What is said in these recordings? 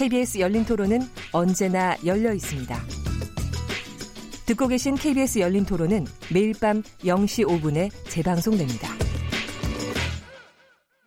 KBS 열린 토론은 언제나 열려 있습니다. 듣고 계신 KBS 열린 토론은 매일 밤 0시 5분에 재방송됩니다.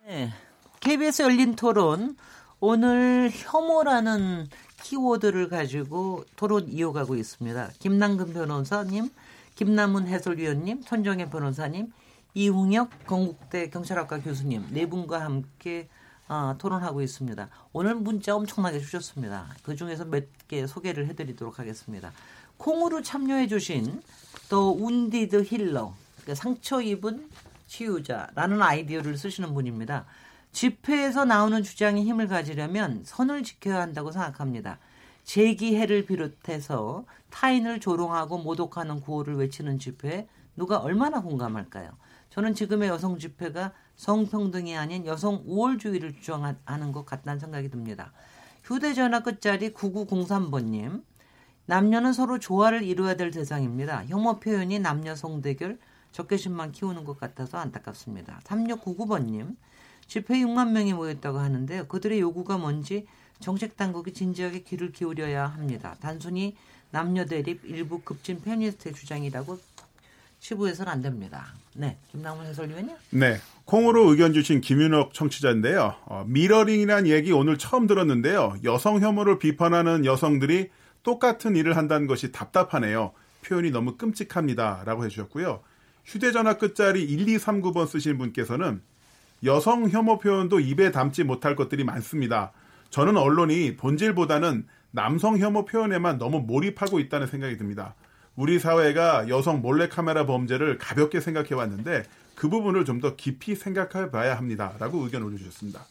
네. KBS 열린 토론 오늘 혐오라는 키워드를 가지고 토론 이어가고 있습니다. 김남근 변호사님, 김남훈 해설위원님, 손정혜 변호사님, 이웅혁 건국대 경찰학과 교수님 네 분과 함께 어, 토론하고 있습니다. 오늘 문자 엄청나게 주셨습니다. 그 중에서 몇 개 소개를 해드리도록 하겠습니다. 콩으로 참여해주신 또 운디드 힐러 그러니까 상처 입은 치유자라는 아이디어를 쓰시는 분입니다. 집회에서 나오는 주장에 힘을 가지려면 선을 지켜야 한다고 생각합니다. 제기해를 비롯해서 타인을 조롱하고 모독하는 구호를 외치는 집회에 누가 얼마나 공감할까요? 저는 지금의 여성 집회가 성평등이 아닌 여성 우월주의를 주장하는 것 같다는 생각이 듭니다. 휴대전화 끝자리 9903번님. 남녀는 서로 조화를 이루어야 될 대상입니다. 혐오 표현이 남녀 성대결, 적개심만 키우는 것 같아서 안타깝습니다. 3699번님. 집회 6만 명이 모였다고 하는데요. 그들의 요구가 뭔지 정책 당국이 진지하게 귀를 기울여야 합니다. 단순히 남녀 대립 일부 급진 페미니스트의 주장이라고 치부해서는 안 됩니다. 네, 김남훈 해설위원님. 네, 콩으로 의견 주신 김윤옥 청취자인데요. 어, 미러링이란 얘기 오늘 처음 들었는데요. 여성 혐오를 비판하는 여성들이 똑같은 일을 한다는 것이 답답하네요. 표현이 너무 끔찍합니다. 라고 해주셨고요. 휴대전화 끝자리 1239번 쓰신 분께서는 여성 혐오 표현도 입에 담지 못할 것들이 많습니다. 저는 언론이 본질보다는 남성 혐오 표현에만 너무 몰입하고 있다는 생각이 듭니다. 우리 사회가 여성 몰래카메라 범죄를 가볍게 생각해 왔는데 그 부분을 좀 더 깊이 생각해 봐야 합니다. 라고 의견 올려주셨습니다.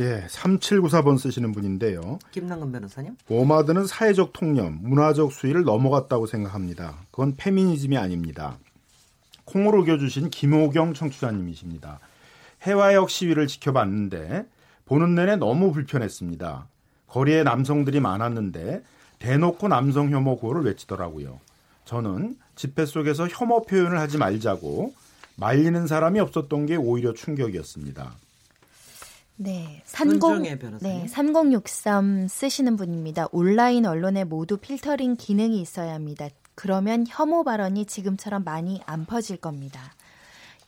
예, 3794번 쓰시는 분인데요. 김남근 변호사님. 오마드는 사회적 통념, 문화적 수위를 넘어갔다고 생각합니다. 그건 페미니즘이 아닙니다. 콩으로 겨주신 김호경 청취자님이십니다. 해화역 시위를 지켜봤는데 보는 내내 너무 불편했습니다. 거리에 남성들이 많았는데 대놓고 남성 혐오 구호를 외치더라고요. 저는 집회 속에서 혐오 표현을 하지 말자고 말리는 사람이 없었던 게 오히려 충격이었습니다. 네, 30, 네, 3063 쓰시는 분입니다. 온라인 언론에 모두 필터링 기능이 있어야 합니다. 그러면 혐오 발언이 지금처럼 많이 안 퍼질 겁니다.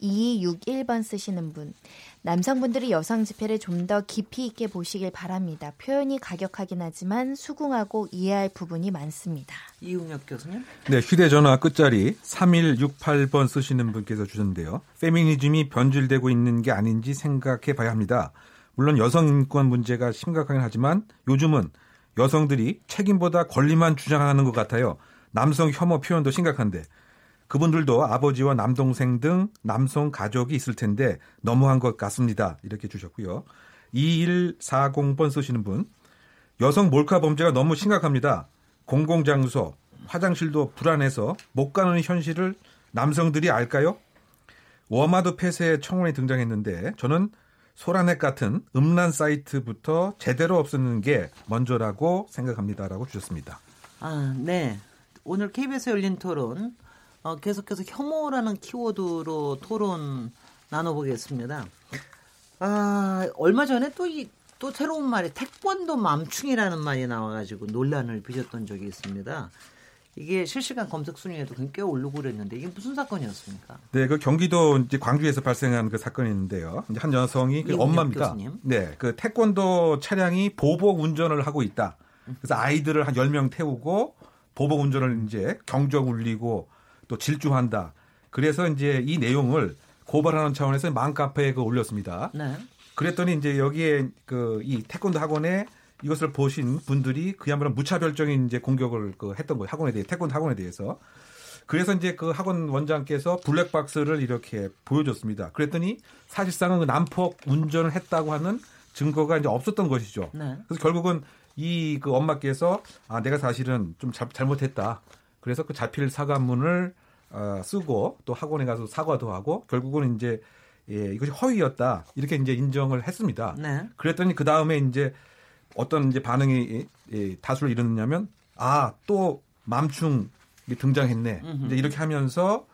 2261번 쓰시는 분. 남성분들이 여성 집회를 좀 더 깊이 있게 보시길 바랍니다. 표현이 가격하긴 하지만 수긍하고 이해할 부분이 많습니다. 이웅혁 교수님. 네, 휴대전화 끝자리 3168번 쓰시는 분께서 주셨는데요. 페미니즘이 변질되고 있는 게 아닌지 생각해 봐야 합니다. 물론 여성 인권 문제가 심각하긴 하지만 요즘은 여성들이 책임보다 권리만 주장하는 것 같아요. 남성 혐오 표현도 심각한데 그분들도 아버지와 남동생 등 남성 가족이 있을 텐데 너무한 것 같습니다. 이렇게 주셨고요. 2140번 쓰시는 분. 여성 몰카 범죄가 너무 심각합니다. 공공장소, 화장실도 불안해서 못 가는 현실을 남성들이 알까요? 워마드 폐쇄 청원이 등장했는데 저는 소라넷 같은 음란 사이트부터 제대로 없애는 게 먼저라고 생각합니다라고 주셨습니다. 아, 네. 오늘 KBS 열린 토론 어, 계속해서 혐오라는 키워드로 토론 나눠보겠습니다. 아, 얼마 전에 또 이, 또 새로운 말이 태권도 맘충이라는 말이 나와가지고 논란을 빚었던 적이 있습니다. 이게 실시간 검색 순위에도 꽤 오르고 그랬는데 이게 무슨 사건이었습니까? 네, 그 경기도 이제 광주에서 발생한 그 사건이 있는데요. 이제 한 여성이 그 엄마입니다. 교수님. 네, 그 태권도 차량이 보복 운전을 하고 있다. 그래서 아이들을 한 10명 태우고 보복 운전을 이제 경적 울리고 또 질주한다. 그래서 이제 이 내용을 고발하는 차원에서 맘카페에 그 올렸습니다. 네. 그랬더니 이제 여기에 그 이 태권도 학원에 이것을 보신 분들이 그야말로 무차별적인 이제 공격을 그 했던 거예요. 학원에 대해 태권도 학원에 대해서. 그래서 이제 그 학원 원장께서 블랙박스를 이렇게 보여줬습니다. 그랬더니 사실상은 그 난폭 운전을 했다고 하는 증거가 이제 없었던 것이죠. 네. 그래서 결국은 이 그 엄마께서 아 내가 사실은 좀 자, 잘못했다. 그래서 그 자필 사과문을 어, 쓰고 또 학원에 가서 사과도 하고 결국은 이제 예, 이것이 허위였다. 이렇게 이제 인정을 했습니다. 네. 그랬더니 그 다음에 이제 어떤 이제 반응이 예, 다수를 이루느냐면 아 또 맘충이 등장했네. 이제 이렇게 하면서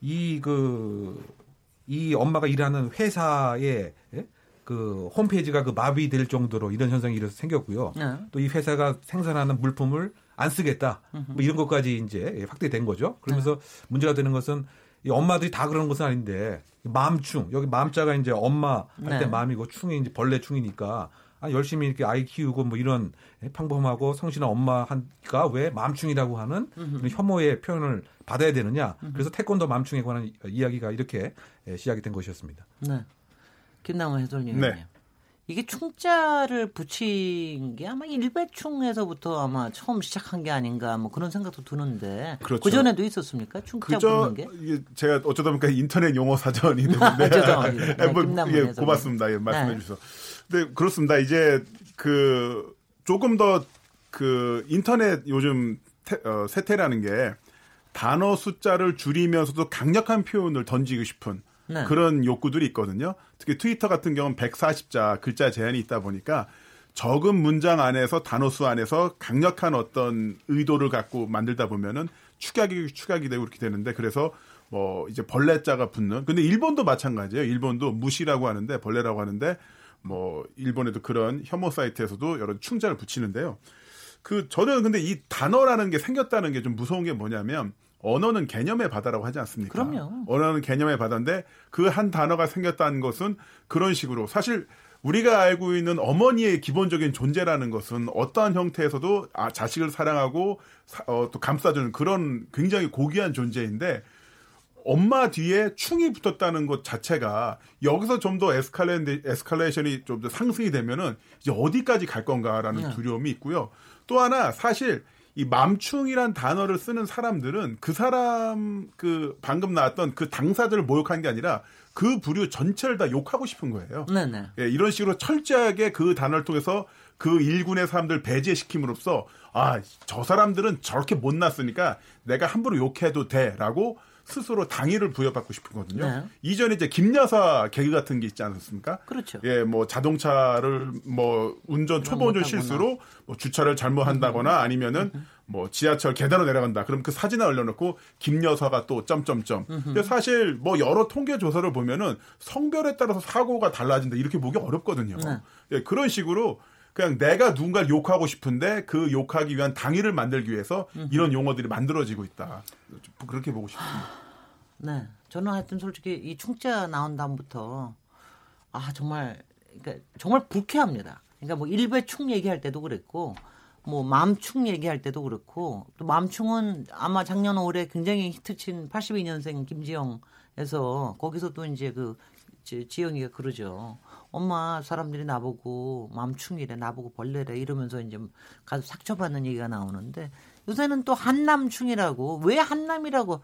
이 그이 엄마가 일하는 회사의 예? 그 홈페이지가 그 마비될 정도로 이런 현상이 일어서 생겼고요. 네. 또이 회사가 생산하는 물품을 안 쓰겠다. 뭐 이런 것까지 이제 확대된 거죠. 그러면서 네. 문제가 되는 것은 이 엄마들이 다 그러는 것은 아닌데 마음충 여기 마음자가 이제 엄마 할때 네. 마음이고 충이 이제 벌레 충이니까 아, 열심히 이렇게 아이 키우고 뭐 이런 평범하고 성실한 엄마가 왜 맘충이라고 하는 혐오의 표현을 받아야 되느냐. 그래서 태권도 맘충에 관한 이야기가 이렇게 시작이 된 것이었습니다. 네. 김남호 해설위원님. 네. 이게 충자를 붙인 게 아마 일배충에서부터 아마 처음 시작한 게 아닌가 뭐 그런 생각도 드는데 그렇죠. 그 전에도 있었습니까? 충자 그저, 붙는 게? 이게 제가 어쩌다 보니까 인터넷 용어 사전이 되는데 죄송합니다. 네, 뭐, 예, 고맙습니다. 예, 말씀해 네. 주셔서. 근데 그렇습니다. 이제 그 조금 더 그 인터넷 요즘 태, 어, 세태라는 게 단어 숫자를 줄이면서도 강력한 표현을 던지고 싶은 네. 그런 욕구들이 있거든요. 특히 트위터 같은 경우는 140자 글자 제한이 있다 보니까 적은 문장 안에서 단어 수 안에서 강력한 어떤 의도를 갖고 만들다 보면은 축약이 축약이 되고 그렇게 되는데 그래서 뭐 이제 벌레자가 붙는 근데 일본도 마찬가지예요. 일본도 무시라고 하는데 벌레라고 하는데 뭐 일본에도 그런 혐오 사이트에서도 여러 충자를 붙이는데요. 그 저는 근데 이 단어라는 게 생겼다는 게 좀 무서운 게 뭐냐면 언어는 개념의 바다라고 하지 않습니까? 그럼요. 언어는 개념의 바다인데 그 한 단어가 생겼다는 것은 그런 식으로 사실 우리가 알고 있는 어머니의 기본적인 존재라는 것은 어떠한 형태에서도 아, 자식을 사랑하고 사, 어, 또 감싸주는 그런 굉장히 고귀한 존재인데 엄마 뒤에 충이 붙었다는 것 자체가 여기서 좀 더 에스칼레 에스칼레이션이 좀 더 상승이 되면은 이제 어디까지 갈 건가라는 네. 두려움이 있고요. 또 하나 사실 이 맘충이란 단어를 쓰는 사람들은 그 사람 그 방금 나왔던 그 당사자를 모욕한 게 아니라 그 부류 전체를 다 욕하고 싶은 거예요. 네네. 예, 이런 식으로 철저하게 그 단어를 통해서 그 일군의 사람들 배제시킴으로써 아 저 사람들은 저렇게 못났으니까 내가 함부로 욕해도 돼라고 스스로 당위를 부여받고 싶은 거거든요. 네. 이전에 이제 김여사 개그 같은 게 있지 않았습니까? 그렇죠. 예, 뭐 자동차를 뭐 운전 초보 운전 실수로 뭐 주차를 잘못한다거나 아니면은 뭐 지하철 계단으로 내려간다. 그럼 그 사진을 올려놓고 김여사가 또 점점점. 근데 사실 뭐 여러 통계 조사를 보면은 성별에 따라서 사고가 달라진다 이렇게 보기 어렵거든요. 네. 예, 그런 식으로 그냥 내가 누군가를 욕하고 싶은데 그 욕하기 위한 당위를 만들기 위해서 이런 용어들이 만들어지고 있다. 그렇게 보고 싶습니다. 네. 저는 하여튼 솔직히 이 충자 나온 다음부터 아, 정말 그러니까 정말 불쾌합니다. 그러니까 뭐 일배충 얘기할 때도 그랬고 뭐 맘충 얘기할 때도 그렇고 또 맘충은 아마 작년 올해 굉장히 히트친 82년생 김지영에서 거기서 또 이제 그 지영이가 그러죠. 엄마 사람들이 나보고 맘충이래 나보고 벌레래 이러면서 이제 가서 삭혀받는 얘기가 나오는데 요새는 또 한남충이라고 왜 한남이라고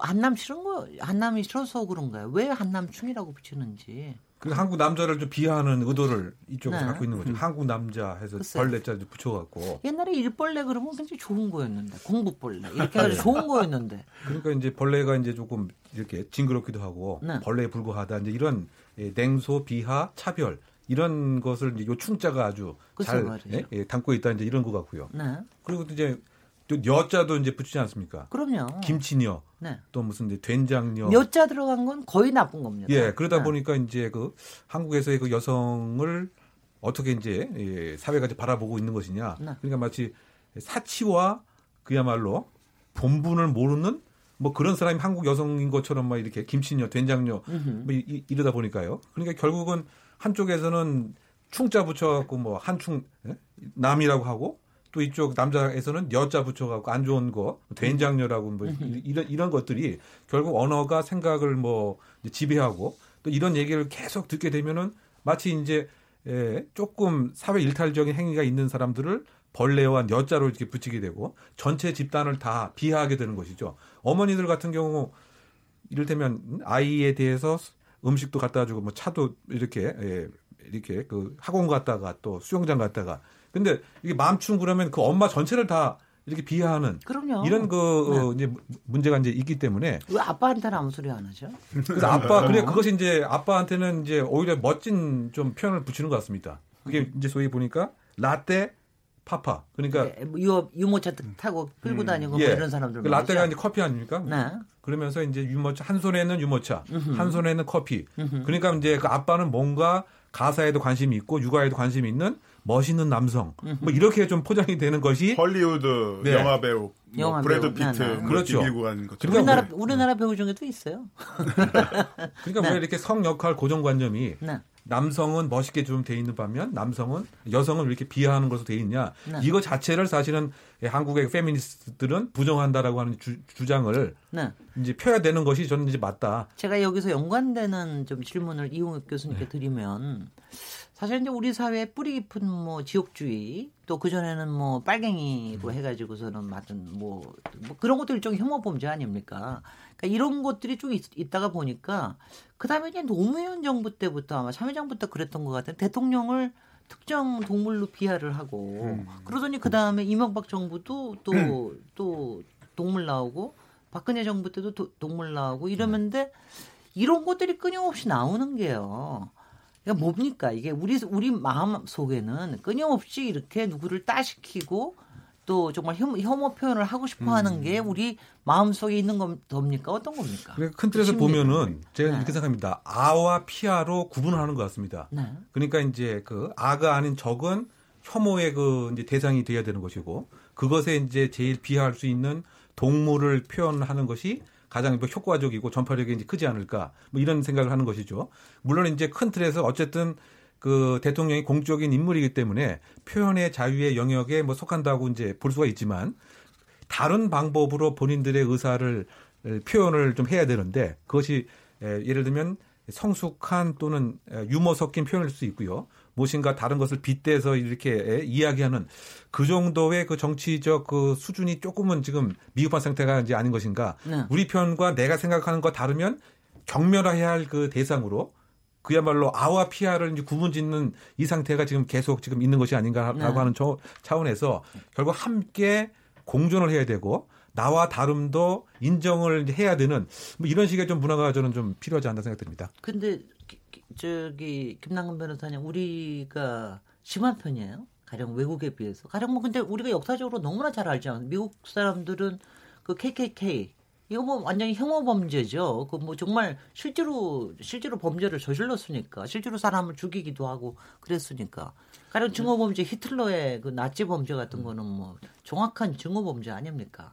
한남 싫은 거 한남이 싫어서 그런가요? 왜 한남충이라고 붙이는지. 그 한국 남자를 좀 비하하는 의도를 이쪽에서 네. 갖고 있는 거죠. 음. 한국 남자 해서 벌레자 붙여갖고. 옛날에 일벌레 그러면 굉장히 좋은 거였는데 공부벌레 이렇게 해서 네. 좋은 거였는데. 그러니까 이제 벌레가 이제 조금 이렇게 징그럽기도 하고 네. 벌레에 불과하다 이제 이런 예, 냉소 비하 차별 이런 것을 이제 요 충자가 아주 잘 예, 예, 담고 있다 이제 이런 것 같고요. 네. 그리고 또 이제 또 여자도 이제 붙이지 않습니까? 그럼요. 김치녀. 네. 또 무슨 이제 된장녀. 여자 들어간 건 거의 나쁜 겁니다. 예, 그러다 네. 보니까 이제 그 한국에서의 그 여성을 어떻게 이제 예, 사회가 이제 바라보고 있는 것이냐. 네. 그러니까 마치 사치와 그야말로 본분을 모르는 뭐 그런 사람이 한국 여성인 것처럼 막 이렇게 김치녀, 된장녀 뭐 이, 이러다 보니까요. 그러니까 결국은 한쪽에서는 충자 붙여갖고 뭐 한충 예? 남이라고 하고 또 이쪽 남자에서는 여자 붙여갖고 안 좋은 거 된장녀라고 뭐 이런 이런 것들이 결국 언어가 생각을 뭐 지배하고 또 이런 얘기를 계속 듣게 되면은 마치 이제 예, 조금 사회 일탈적인 행위가 있는 사람들을 벌레와 여자로 이렇게 붙이게 되고 전체 집단을 다 비하하게 되는 것이죠. 어머니들 같은 경우 이를테면 아이에 대해서 음식도 갖다 주고 뭐 차도 이렇게 예, 이렇게 그 학원 갔다가 또 수영장 갔다가 근데 이게 맘충 그러면 그 엄마 전체를 다 이렇게 비하하는 그럼요. 이런 그 네. 어, 이제 문제가 이제 있기 때문에 왜 아빠한테는 아무 소리 안 하죠? 그래서 아빠 그래 그것이 이제 아빠한테는 이제 오히려 멋진 좀 표현을 붙이는 것 같습니다. 그게 이제 소위 보니까 라떼 파파. 그러니까 네, 유 유모차 타고 끌고 음. 다니고 뭐 예. 뭐 이런 사람들. 그 라떼가 이제 커피 아닙니까? 네. 그러면서 이제 유모차 한 손에는 유모차, 음흠. 한 손에는 커피. 음흠. 그러니까 이제 그 아빠는 뭔가 가사에도 관심이 있고 육아에도 관심이 있는 멋있는 남성. 뭐 이렇게 좀 포장이 되는 것이 헐리우드 네. 영화 배우, 뭐 영화 브래드 피트, 네, 네. 뭐 그렇죠. 그러니까 우리나라 우리나라 배우 중에도 있어요. 그러니까 네. 왜 이렇게 성 역할 고정관념이 네. 남성은 멋있게 좀 돼 있는 반면 남성은 여성은 왜 이렇게 비하하는 것으로 돼 있냐 네. 이거 자체를 사실은 한국의 페미니스트들은 부정한다라고 하는 주, 장을 네. 이제 펴야 되는 것이 저는 이제 맞다. 제가 여기서 연관되는 좀 질문을 이용욱 교수님께 네. 드리면 사실 이제 우리 사회에 뿌리 깊은 뭐 지역주의 또 그전에는 뭐 빨갱이로 음. 해가지고서는 맞은 뭐, 뭐 그런 것도 일종의 혐오 범죄 아닙니까? 그러니까 이런 것들이 좀 있, 다가 보니까 그 다음에 이제 노무현 정부 때부터 아마 참여정부 때 그랬던 것 같아요. 대통령을 특정 동물로 비하를 하고 음. 그러더니 그 다음에 이명박 정부도 또또 음. 또 동물 나오고 박근혜 정부 때도 도, 동물 나오고 이러는데 이런 것들이 끊임없이 나오는 게요. 그러니까 뭡니까 이게 우리 우리 마음 속에는 끊임없이 이렇게 누구를 따시키고 또 정말 혐, 혐오 표현을 하고 싶어 하는 음. 게 우리 마음 속에 있는 겁니까 어떤 겁니까? 큰 틀에서 보면은 제가 네. 이렇게 생각합니다. 아와 피아로 구분하는 것 같습니다. 네. 그러니까 이제 그 아가 아닌 적은 혐오의 그 이제 대상이 되어야 되는 것이고 그것에 이제 제일 비하할 수 있는 동물을 표현하는 것이 가장 뭐 효과적이고 전파력이 이제 크지 않을까 뭐 이런 생각을 하는 것이죠. 물론 이제 큰 틀에서 어쨌든 그 대통령이 공적인 인물이기 때문에 표현의 자유의 영역에 뭐 속한다고 이제 볼 수가 있지만 다른 방법으로 본인들의 의사를 표현을 좀 해야 되는데 그것이 예를 들면 성숙한 또는 유머 섞인 표현일 수 있고요. 무엇인가 다른 것을 빗대서 이렇게 이야기하는 그 정도의 그 정치적 그 수준이 조금은 지금 미흡한 상태가 이제 아닌 것인가. 네. 우리 편과 내가 생각하는 거 다르면 경멸해야 할 그 대상으로 그야말로 아와 피아를 이제 구분짓는 이 상태가 지금 계속 지금 있는 것이 아닌가라고 네. 하는 차원에서 결국 함께 공존을 해야 되고 나와 다름도 인정을 해야 되는 뭐 이런 식의 좀 문화가 저는 좀 필요하지 않나 생각됩니다. 근데 저기 김남근 변호사님 우리가 심한 편이에요. 가령 외국에 비해서. 가령 뭐 근데 우리가 역사적으로 너무나 잘 알죠. 미국 사람들은 그 KKK 이거 뭐 완전히 혐오 범죄죠. 그 뭐 정말 실제로 실제로 범죄를 저질렀으니까 실제로 사람을 죽이기도 하고 그랬으니까. 가령 증오 범죄 히틀러의 그 나치 범죄 같은 거는 뭐 정확한 증오 범죄 아닙니까?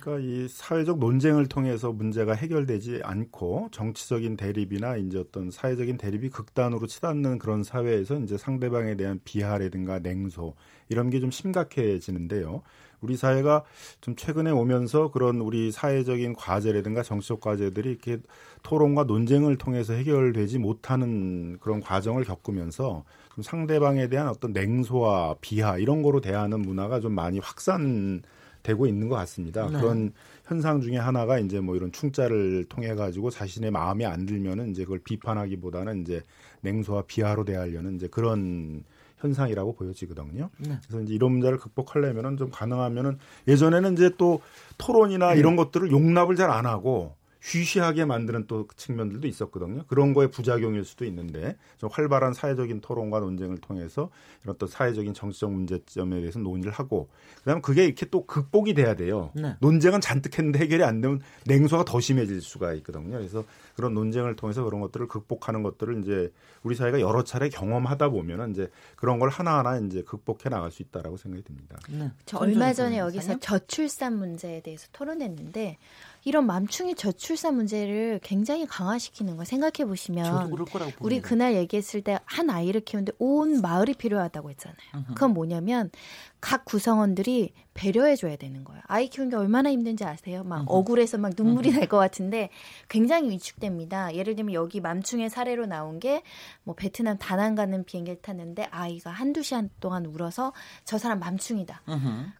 그러니까 이 사회적 논쟁을 통해서 문제가 해결되지 않고 정치적인 대립이나 이제 어떤 사회적인 대립이 극단으로 치닫는 그런 사회에서 이제 상대방에 대한 비하라든가 냉소 이런 게 좀 심각해지는데요. 우리 사회가 좀 최근에 오면서 그런 우리 사회적인 과제라든가 정치적 과제들이 이렇게 토론과 논쟁을 통해서 해결되지 못하는 그런 과정을 겪으면서 좀 상대방에 대한 어떤 냉소와 비하 이런 거로 대하는 문화가 좀 많이 확산 되고 있는 것 같습니다. 네. 그런 현상 중에 하나가 이제 뭐 이런 충자를 통해 가지고 자신의 마음에 안 들면은 이제 그걸 비판하기보다는 이제 냉소와 비하로 대하려는 이제 그런 현상이라고 보여지거든요. 네. 그래서 이제 이런 문제를 극복하려면은 좀 가능하면은 예전에는 이제 또 토론이나 네. 이런 것들을 용납을 잘 안 하고 쉬쉬하게 만드는 또 측면들도 있었거든요. 그런 거에 부작용일 수도 있는데 좀 활발한 사회적인 토론과 논쟁을 통해서 이런 또 사회적인 정치적 문제점에 대해서 논의를 하고 그다음에 그게 이렇게 또 극복이 돼야 돼요. 네. 논쟁은 잔뜩 했는데 해결이 안 되면 냉소가 더 심해질 수가 있거든요. 그래서 그런 논쟁을 통해서 그런 것들을 극복하는 것들을 이제 우리 사회가 여러 차례 경험하다 보면은 이제 그런 걸 하나하나 이제 극복해 나갈 수 있다라고 생각이 듭니다. 네. 저 얼마 전에 여기서 저출산 문제에 대해서 토론했는데 이런 맘충이 저출산 문제를 굉장히 강화시키는 거 생각해 보시면 우리 그날 얘기했을 때 한 아이를 키우는데 온 마을이 필요하다고 했잖아요. 그건 뭐냐면 각 구성원들이 배려해 줘야 되는 거예요. 아이 키우는 게 얼마나 힘든지 아세요? 막 억울해서 막 눈물이 날 것 같은데 굉장히 위축됩니다. 예를 들면 여기 맘충의 사례로 나온 게 뭐 베트남 다낭 가는 비행기를 탔는데 아이가 한두 시간 동안 울어서 저 사람 맘충이다.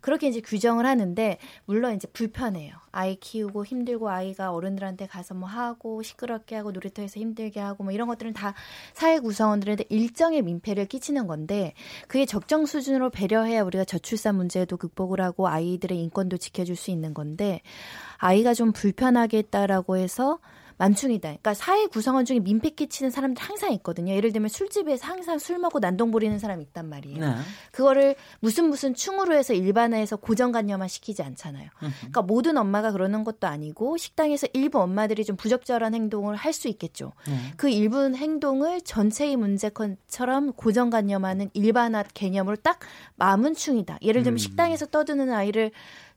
그렇게 이제 규정을 하는데 물론 이제 불편해요. 아이 키우고 힘들고 아이가 어른들한테 가서 뭐 하고 시끄럽게 하고 놀이터에서 힘들게 하고 뭐 이런 것들은 다 사회 구성원들한테 일정의 민폐를 끼치는 건데 그게 적정 수준으로 배려해야 우리가 저출산 문제도 극복을 하고 아이들의 인권도 지켜줄 수 있는 건데 아이가 좀 불편하게 했다라고 해서 만충이다. 그러니까 사회 구성원 중에 민폐 끼치는 사람들 항상 있거든요. 예를 들면 술집에서 항상 술 먹고 난동 부리는 사람이 있단 말이에요. 네. 그거를 무슨 무슨 충으로 해서 일반화해서 고정관념화 시키지 않잖아요. 그러니까 모든 엄마가 그러는 것도 아니고 식당에서 일부 엄마들이 좀 부적절한 행동을 할 수 있겠죠. 네. 그 일부 행동을 전체의 문제처럼 고정관념하는 일반화 개념으로 딱 마문충이다. 예를 들면 음. 식당에서 떠드는 아이를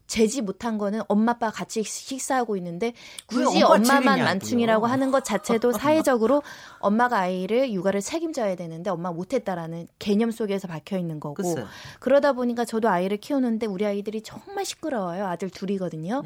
재지 못한 거는 엄마 아빠 같이 식사하고 있는데 굳이 엄마만 만충이라고 하는 것 자체도 사회적으로 엄마가 아이를 육아를 책임져야 되는데 엄마 못했다라는 개념 속에서 박혀 있는 거고. 글쎄. 그러다 보니까 저도 아이를 키우는데 우리 아이들이 정말 시끄러워요. 아들 둘이거든요.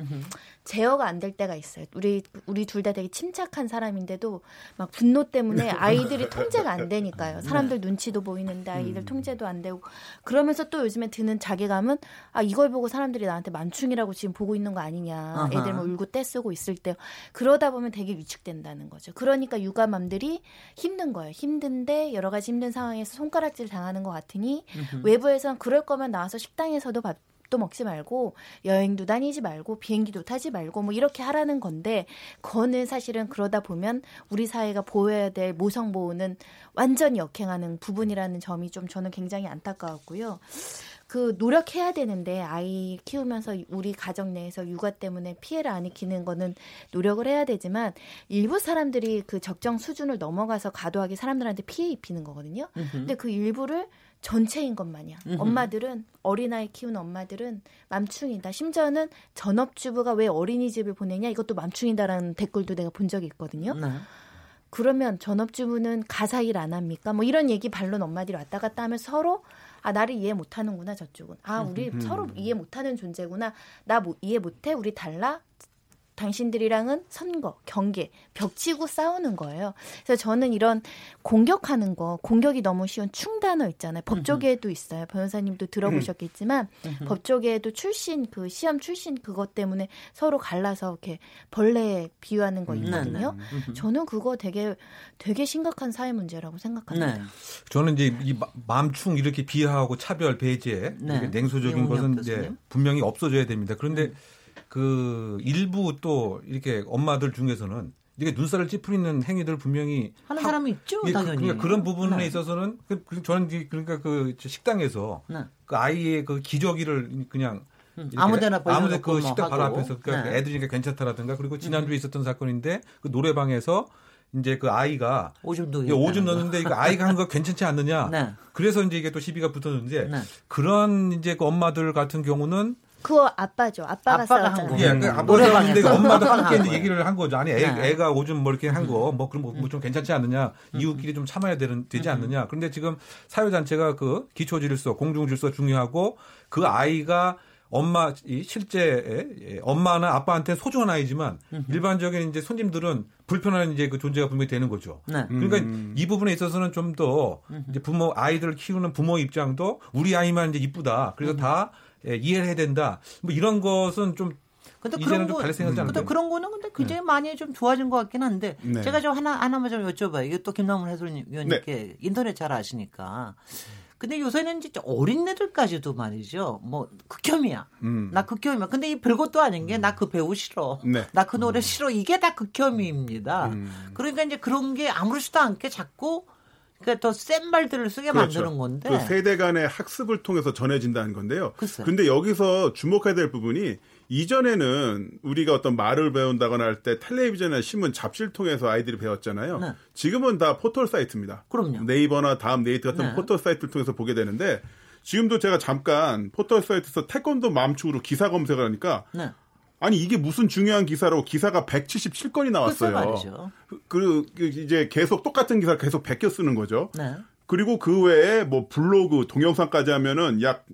제어가 안 될 때가 있어요. 우리 우리 둘 다 되게 침착한 사람인데도 막 분노 때문에 아이들이 통제가 안 되니까요. 사람들 눈치도 보이는데 아이들 음. 통제도 안 되고. 그러면서 또 요즘에 드는 자괴감은 아 이걸 보고 사람들이 나한테 만 만충이라고 지금 보고 있는 거 아니냐. 애들 뭐 울고 떼쓰고 있을 때 그러다 보면 되게 위축된다는 거죠. 그러니까 육아맘들이 힘든 거예요. 힘든데 여러 가지 힘든 상황에서 손가락질 당하는 것 같으니 외부에서는 그럴 거면 나와서 식당에서도 밥, 도 먹지 말고 여행도 다니지 말고 비행기도 타지 말고 뭐 이렇게 하라는 건데 그거는 사실은 그러다 보면 우리 사회가 보여야 될 모성 보호는 완전히 역행하는 부분이라는 점이 좀 저는 굉장히 안타까웠고요. 그 노력해야 되는데 아이 키우면서 우리 가정 내에서 육아 때문에 피해를 안 입히는 거는 노력을 해야 되지만 일부 사람들이 그 적정 수준을 넘어가서 과도하게 사람들한테 피해 입히는 거거든요. 으흠. 근데 그 일부를 전체인 것 마냥. 엄마들은 어린아이 키우는 엄마들은 맘충이다. 심지어는 전업주부가 왜 어린이집을 보내냐 이것도 맘충이다라는 댓글도 내가 본 적이 있거든요. 네. 그러면 전업주부는 가사 일 안 합니까? 뭐 이런 얘기 반론 엄마들이 왔다 갔다 하면 서로 아 나를 이해 못하는구나 저쪽은. 아 우리 음. 서로 이해 못하는 존재구나. 나 뭐, 이해 못해? 우리 달라 당신들이랑은 선거, 경계, 벽치고 싸우는 거예요. 그래서 저는 이런 공격하는 거, 공격이 너무 쉬운 충단어 있잖아요. 법조계에도 있어요. 변호사님도 들어보셨겠지만 법조계에도 출신 그 시험 출신 그것 때문에 서로 갈라서 이렇게 벌레 비유하는 거 있거든요. 저는 그거 되게 되게 심각한 사회 문제라고 생각합니다. 네. 저는 이제 이 맘충 이렇게 비하하고 차별 배제 네. 냉소적인 것은 이제 분명히 없어져야 됩니다. 그런데 음. 그 일부 또 이렇게 엄마들 중에서는 이게 눈살을 찌푸리는 행위들 분명히 하는 사람이 있죠, 예, 당연히. 그러니까 그런 부분에 네. 있어서는 그, 그 저는 그러니까 그 식당에서 네. 그 아이의 그 기저귀를 그냥 음, 아무데나 아무데 그 식당 바로 앞에서 그러니까 네. 애들이 괜찮다라든가 그리고 지난주에 음. 있었던 사건인데 그 노래방에서 이제 그 아이가 오줌도 오줌 넣는데 이거 아이가 한 거 괜찮지 않느냐. 네. 그래서 이제 이게 또 시비가 붙었는데 네. 그런 이제 그 엄마들 같은 경우는 그거 아빠죠. 아빠가, 아빠가 한 거. 예, 그 아빠가 하는데 엄마도 함께 얘기를 한 거죠. 아니, 애, 네. 가 오줌 뭐 이렇게 한 거, 뭐 그런 뭐좀 괜찮지 않느냐. 음. 이웃끼리 좀 참아야 되는, 되지 음. 않느냐. 그런데 지금 사회단체가 그 기초 질서, 공중 질서 중요하고 그 아이가 엄마 이 실제 엄마나 아빠한테 소중한 아이지만 일반적인 이제 손님들은 불편한 이제 그 존재가 분명히 되는 거죠. 네. 그러니까 음. 이 부분에 있어서는 좀더 이제 부모 아이들을 키우는 부모 입장도 우리 아이만 이제 이쁘다. 그래서 음. 다 예, 이해를 해야 된다. 뭐 이런 것은 좀 근데 그런 거, 근데 그런 거는 근데 굉장히 네. 많이 좀 좋아진 것 같긴 한데 네. 제가 좀 하나 하나만 좀 여쭤봐요. 이게 또 김남훈 해설위원님께 네. 인터넷 잘 아시니까. 근데 요새는 진짜 어린애들까지도 말이죠. 뭐 극혐이야. 음. 나 극혐이야. 근데 이 별것도 아닌 게 나 그 배우 싫어. 네. 나그 노래 싫어. 이게 다 극혐입니다. 음. 그러니까 이제 그런 게 아무렇지도 않게 자꾸 그러니까 더 센 말들을 쓰게 그렇죠. 만드는 건데. 그 세대 간의 학습을 통해서 전해진다는 건데요. 글쎄. 근데 여기서 주목해야 될 부분이 이전에는 우리가 어떤 말을 배운다거나 할 때 텔레비전이나 신문 잡지를 통해서 아이들이 배웠잖아요. 네. 지금은 다 포털 사이트입니다. 그럼요. 네이버나 다음 네이트 같은 네. 포털 사이트를 통해서 보게 되는데 지금도 제가 잠깐 포털 사이트에서 태권도 맘축으로 기사 검색을 하니까 네. 아니 이게 무슨 중요한 기사로 기사가 177건이 나왔어요. 그, 그 이제 계속 똑같은 기사 계속 베껴 쓰는 거죠. 네. 그리고 그 외에 뭐 블로그 동영상까지 하면은 약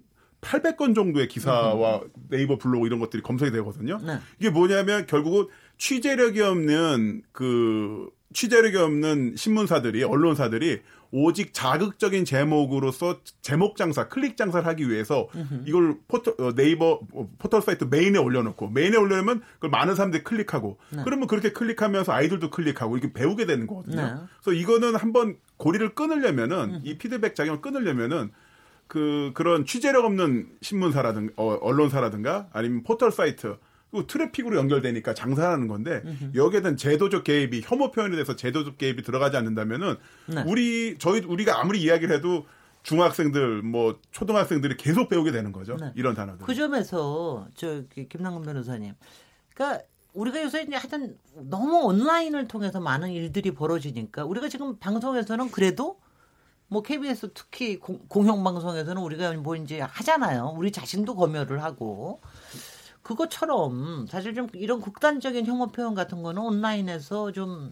800건 정도의 기사와 네이버 블로그 이런 것들이 검색이 되거든요. 네. 이게 뭐냐면 결국은 취재력이 없는 그 취재력이 없는 신문사들이 언론사들이 오직 자극적인 제목으로서 제목 장사, 클릭 장사를 하기 위해서 이걸 포털, 어, 네이버 어, 포털 사이트 메인에 올려놓고 메인에 올려놓으면 그걸 많은 사람들이 클릭하고 네. 그러면 그렇게 클릭하면서 아이들도 클릭하고 이렇게 배우게 되는 거거든요. 네. 그래서 이거는 한번 고리를 끊으려면은 이 피드백 작용을 끊으려면은 그 그런 취재력 없는 신문사라든가 어, 언론사라든가 아니면 포털 사이트 그 트래픽으로 연결되니까 장사하는 건데 여기에 대한 제도적 개입이 혐오 표현에 대해서 제도적 개입이 들어가지 않는다면은 네. 우리 저희 우리가 아무리 이야기를 해도 중학생들 뭐 초등학생들이 계속 배우게 되는 거죠. 네. 이런 단어들. 그 점에서 저 김남근 변호사님, 그러니까 우리가 요새 이제 하여튼 너무 온라인을 통해서 많은 일들이 벌어지니까 우리가 지금 방송에서는 그래도 뭐 KBS 특히 공, 공영 방송에서는 우리가 뭐 이제 하잖아요. 우리 자신도 검열을 하고 그것처럼 사실 좀 이런 극단적인 혐오 표현 같은 거는 온라인에서 좀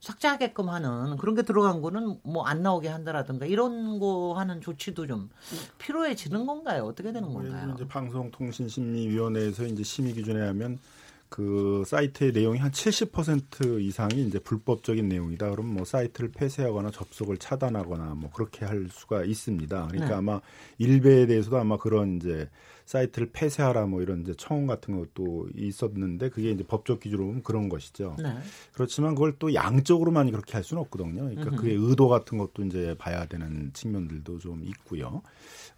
삭제하게끔 하는 그런 게 들어간 거는 뭐 안 나오게 한다라든가 이런 거 하는 조치도 좀 필요해지는 건가요? 어떻게 되는 건가요? 이제 방송통신심의위원회에서 이제 심의 기준에 하면 그 사이트의 내용이 한 70% 이상이 이제 불법적인 내용이다. 그러면 뭐 사이트를 폐쇄하거나 접속을 차단하거나 뭐 그렇게 할 수가 있습니다. 그러니까 네. 아마 일베에 대해서도 아마 그런 이제 사이트를 폐쇄하라 뭐 이런 이제 청원 같은 것도 있었는데 그게 이제 법적 기준으로 보면 그런 것이죠. 네. 그렇지만 그걸 또 양적으로만 그렇게 할 수는 없거든요. 그러니까 음흠. 그의 의도 같은 것도 이제 봐야 되는 측면들도 좀 있고요.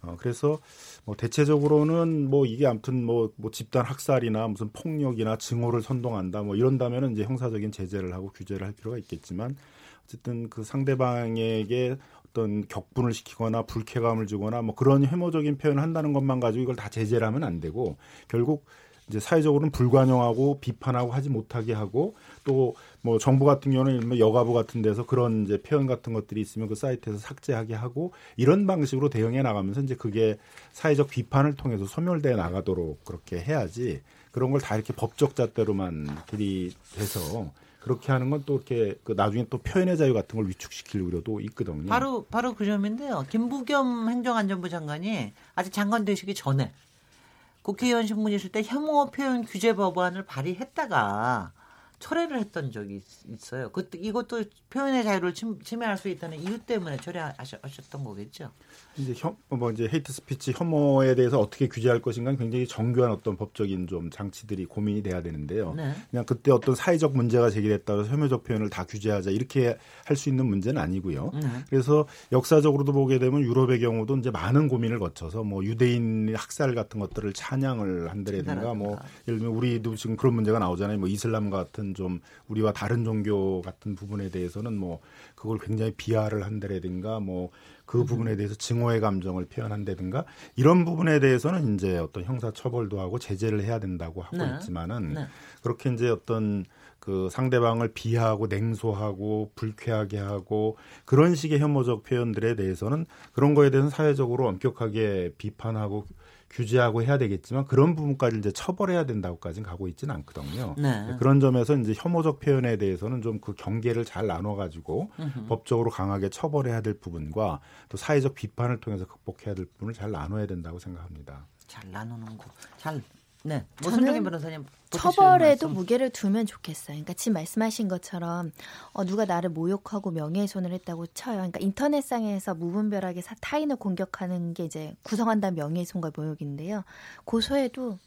어, 그래서 뭐 대체적으로는 뭐 이게 아무튼 뭐, 뭐 집단 학살이나 무슨 폭력이나 증오를 선동한다 뭐 이런다면은 이제 형사적인 제재를 하고 규제를 할 필요가 있겠지만 어쨌든 그 상대방에게 어떤 격분을 시키거나 불쾌감을 주거나 뭐 그런 혐오적인 표현을 한다는 것만 가지고 이걸 다 제재를 하면 안 되고 결국 이제 사회적으로는 불관용하고 비판하고 하지 못하게 하고 또 뭐 정부 같은 경우는 뭐 여가부 같은 데서 그런 이제 표현 같은 것들이 있으면 그 사이트에서 삭제하게 하고 이런 방식으로 대응해 나가면서 이제 그게 사회적 비판을 통해서 소멸돼 나가도록 그렇게 해야지 그런 걸 다 이렇게 법적 잣대로만 들이대서 그렇게 하는 건 또 이렇게 그 나중에 또 표현의 자유 같은 걸 위축시킬 우려도 있거든요. 바로 바로 그 점인데요. 김부겸 행정안전부 장관이 아직 장관 되시기 전에 국회의원 신분이실 때 혐오 표현 규제 법안을 발의했다가 철회를 했던 적이 있어요. 그때 이것도 표현의 자유를 침, 해할수 있다는 이유 때문에 철회하셨던 거겠죠. 이제 혐, 뭐 이제 hate speech 혐오에 대해서 어떻게 규제할 것인가 굉장히 정교한 어떤 법적인 좀 장치들이 고민이 돼야 되는데요. 네. 그냥 그때 어떤 사회적 문제가 제기됐다고 해서 혐오적 표현을 다 규제하자 이렇게 할 수 있는 문제는 아니고요. 네. 그래서 역사적으로도 보게 되면 유럽의 경우도 이제 많은 고민을 거쳐서 뭐 유대인 학살 같은 것들을 찬양을 한다든가 뭐 예를 들면 우리도 지금 그런 문제가 나오잖아요. 뭐 이슬람 같은 좀 우리와 다른 종교 같은 부분에 대해서는 뭐 그걸 굉장히 비하를 한다든가 뭐 그 부분에 대해서 증오의 감정을 표현한다든가 이런 부분에 대해서는 이제 어떤 형사 처벌도 하고 제재를 해야 된다고 하고 네. 있지만은 네. 그렇게 이제 어떤 그 상대방을 비하하고 냉소하고 불쾌하게 하고 그런 식의 혐오적 표현들에 대해서는 그런 거에 대해서는 사회적으로 엄격하게 비판하고 규제하고 해야 되겠지만 그런 부분까지 이제 처벌해야 된다고까지는 가고 있지는 않거든요. 네. 그런 점에서 이제 혐오적 표현에 대해서는 좀 그 경계를 잘 나눠 가지고 법적으로 강하게 처벌해야 될 부분과 또 사회적 비판을 통해서 극복해야 될 부분을 잘 나눠야 된다고 생각합니다. 잘 나누는 거. 잘 네. 모순정인 변호사님. 처벌에도 무게를 두면 좋겠어요. 그러니까 지금 말씀하신 것처럼 어, 누가 나를 모욕하고 명예훼손을 했다고 쳐요. 그러니까 인터넷상에서 무분별하게 타인을 공격하는 게 이제 구성한다는 명예훼손과 모욕인데요. 고소해도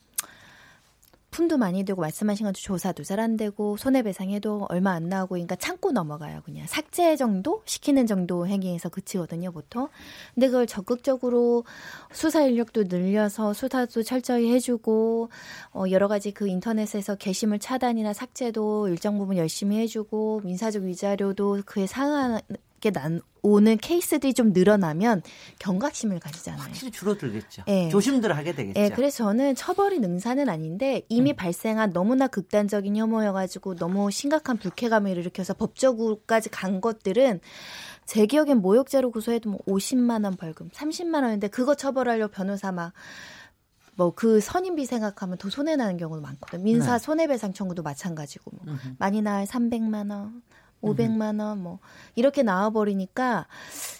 품도 많이 들고 말씀하신 것처럼 조사도 잘 안 되고 손해배상해도 얼마 안 나오고 그러니까 참고 넘어가요 그냥. 삭제 정도? 시키는 정도 행위에서 그치거든요 보통. 근데 그걸 적극적으로 수사 인력도 늘려서 수사도 철저히 해주고 어 여러 가지 그 인터넷에서 게시물 차단이나 삭제도 일정 부분 열심히 해주고 민사적 위자료도 그에 상한 게 난, 오는 케이스들이 좀 늘어나면 경각심을 가지잖아요. 확실히 줄어들겠죠. 네. 조심들 하게 되겠죠. 네, 그래서 저는 처벌이 능사는 아닌데 이미 음. 발생한 너무나 극단적인 혐오여가지고 너무 심각한 불쾌감을 일으켜서 법적으로까지 간 것들은 제 기억엔 모욕죄로 구소해도 뭐 50만 원 벌금, 30만 원인데 그거 처벌하려고 변호사 막 뭐그 선임비 생각하면 더 손해 나는 경우도 많거든. 민사 네. 손해배상 청구도 마찬가지고 뭐 많이 나야 300만 원, 500만 원, 뭐, 이렇게 나와 버리니까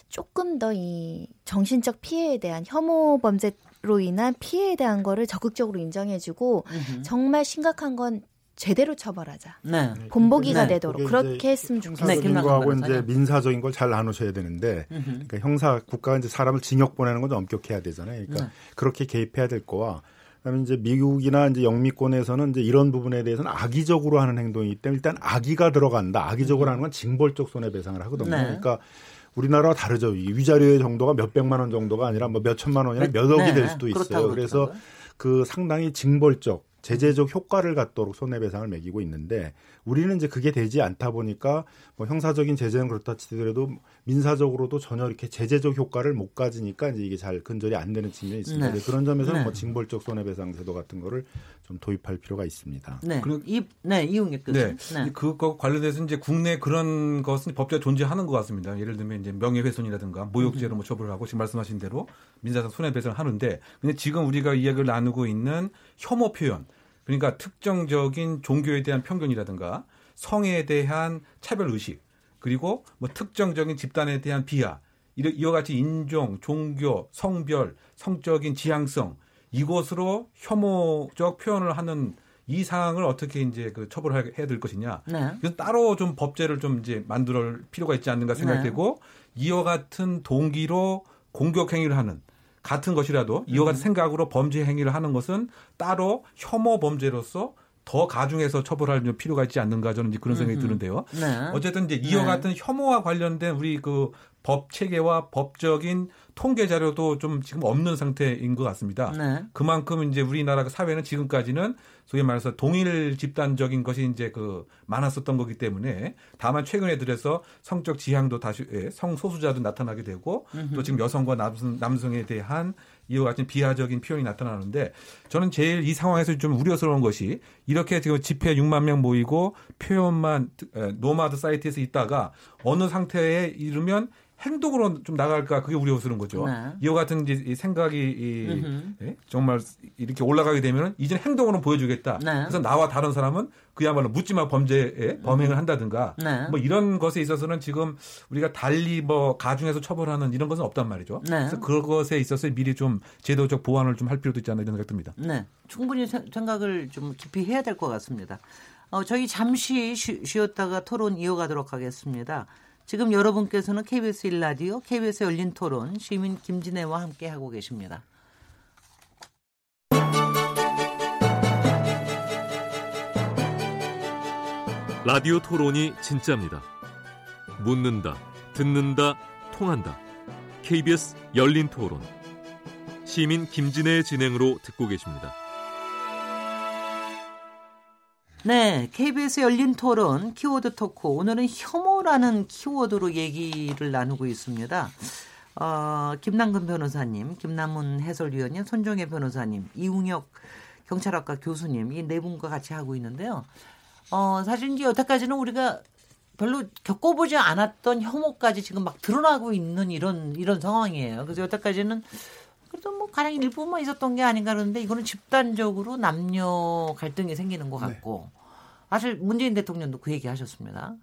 조금 더 이 정신적 피해에 대한 혐오 범죄로 인한 피해에 대한 거를 적극적으로 인정해 주고 정말 심각한 건 제대로 처벌하자. 네. 본보기가 네. 되도록 그렇게 했으면 좋겠습니다. 형사적인 거하고 이제 민사적인 걸 잘 나누셔야 되는데, 그러니까 형사 국가가 이제 사람을 징역 보내는 건 엄격해야 되잖아요. 그러니까 네. 그렇게 개입해야 될 거와 그다음에 이제 미국이나 이제 영미권에서는 이제 이런 부분에 대해서는 악의적으로 하는 행동이기 때문에 일단 악의가 들어간다. 악의적으로 하는 건 징벌적 손해배상을 하거든요. 네. 그러니까 우리나라와 다르죠. 위자료의 정도가 몇 백만 원 정도가 아니라 뭐 몇 천만 원이나 몇 억이 네. 될 수도 있어요. 그래서 그 상당히 징벌적 제재적 효과를 갖도록 손해배상을 매기고 있는데 우리는 이제 그게 되지 않다 보니까 뭐 형사적인 제재는 그렇다 치더라도 민사적으로도 전혀 이렇게 제재적 효과를 못 가지니까 이제 이게 잘 근절이 안 되는 측면이 있습니다. 네. 그런 점에서는 네. 뭐 징벌적 손해배상 제도 같은 거를 좀 도입할 필요가 있습니다. 네. 그리고 이, 네, 교수님. 네. 네. 그거 관련해서 이제 국내 그런 것은 법제가 존재하는 것 같습니다. 예를 들면 이제 명예훼손이라든가 모욕죄로 뭐 처벌을 하고 지금 말씀하신 대로 민사상 손해배상을 하는데 근데 지금 우리가 이야기를 나누고 있는 혐오 표현 그러니까 특정적인 종교에 대한 편견이라든가 성에 대한 차별 의식 그리고 뭐 특정적인 집단에 대한 비하 이와 같이 인종, 종교, 성별, 성적인 지향성 이것으로 혐오적 표현을 하는 이 상황을 어떻게 이제 그 처벌해야 될 것이냐. 네. 이건 따로 좀 법제를 좀 이제 만들 필요가 있지 않는가 생각되고 네. 이와 같은 동기로 공격 행위를 하는 같은 것이라도 이와 같은 음. 생각으로 범죄 행위를 하는 것은 따로 혐오 범죄로서 더 가중해서 처벌할 필요가 있지 않는가 저는 이제 그런 생각이 음. 드는데요. 네. 어쨌든 이제 이와 네. 같은 혐오와 관련된 우리 그 법 체계와 법적인 통계 자료도 좀 지금 없는 상태인 것 같습니다. 네. 그만큼 이제 우리나라 사회는 지금까지는 소위 말해서 동일 집단적인 것이 이제 그 많았었던 거기 때문에 다만 최근에 들어서 성적 지향도 다시 예, 성소수자도 나타나게 되고 음흠. 또 지금 여성과 남성, 남성에 대한 이와 같은 비하적인 표현이 나타나는데 저는 제일 이 상황에서 좀 우려스러운 것이 이렇게 지금 집회 6만 명 모이고 표현만 노마드 사이트에서 있다가 어느 상태에 이르면 행동으로 좀 나갈까 그게 우려스러운 거죠. 네. 이와 같은 이제 생각이 이, 예? 정말 이렇게 올라가게 되면 이제 행동으로 보여주겠다. 네. 그래서 나와 다른 사람은 그야말로 묻지마 범죄에 범행을 한다든가 네. 뭐 이런 것에 있어서는 지금 우리가 달리 뭐 가중해서 처벌하는 이런 것은 없단 말이죠. 네. 그래서 그것에 있어서 미리 좀 제도적 보완을 좀 할 필요도 있지 않나 이런 생각 듭니다. 네, 충분히 생각을 좀 깊이 해야 될 것 같습니다. 어, 저희 잠시 쉬, 쉬었다가 토론 이어가도록 하겠습니다. 지금 여러분께서는 KBS 1라디오, KBS 열린 토론, 시민 김진애와 함께 하고 계십니다. 라디오 토론이 진짜입니다. 묻는다, 듣는다, 통한다. KBS 열린 토론. 시민 김진애의 진행으로 듣고 계십니다. 네, KBS 열린 토론 키워드 토크 오늘은 혐오라는 키워드로 얘기를 나누고 있습니다. 어, 김남근 변호사님, 김남훈 해설위원님, 손정혜 변호사님, 이웅혁 경찰학과 교수님 이 네 분과 같이 하고 있는데요. 어, 사실 이제 여태까지는 우리가 별로 겪어보지 않았던 혐오까지 지금 막 드러나고 있는 이런 이런 상황이에요. 그래서 여태까지는 그래도 뭐 가령 일부만 있었던 게 아닌가 그러는데 이거는 집단적으로 남녀 갈등이 생기는 것 네. 같고 네. 사실 문재인 대통령도 그 얘기 하셨습니다.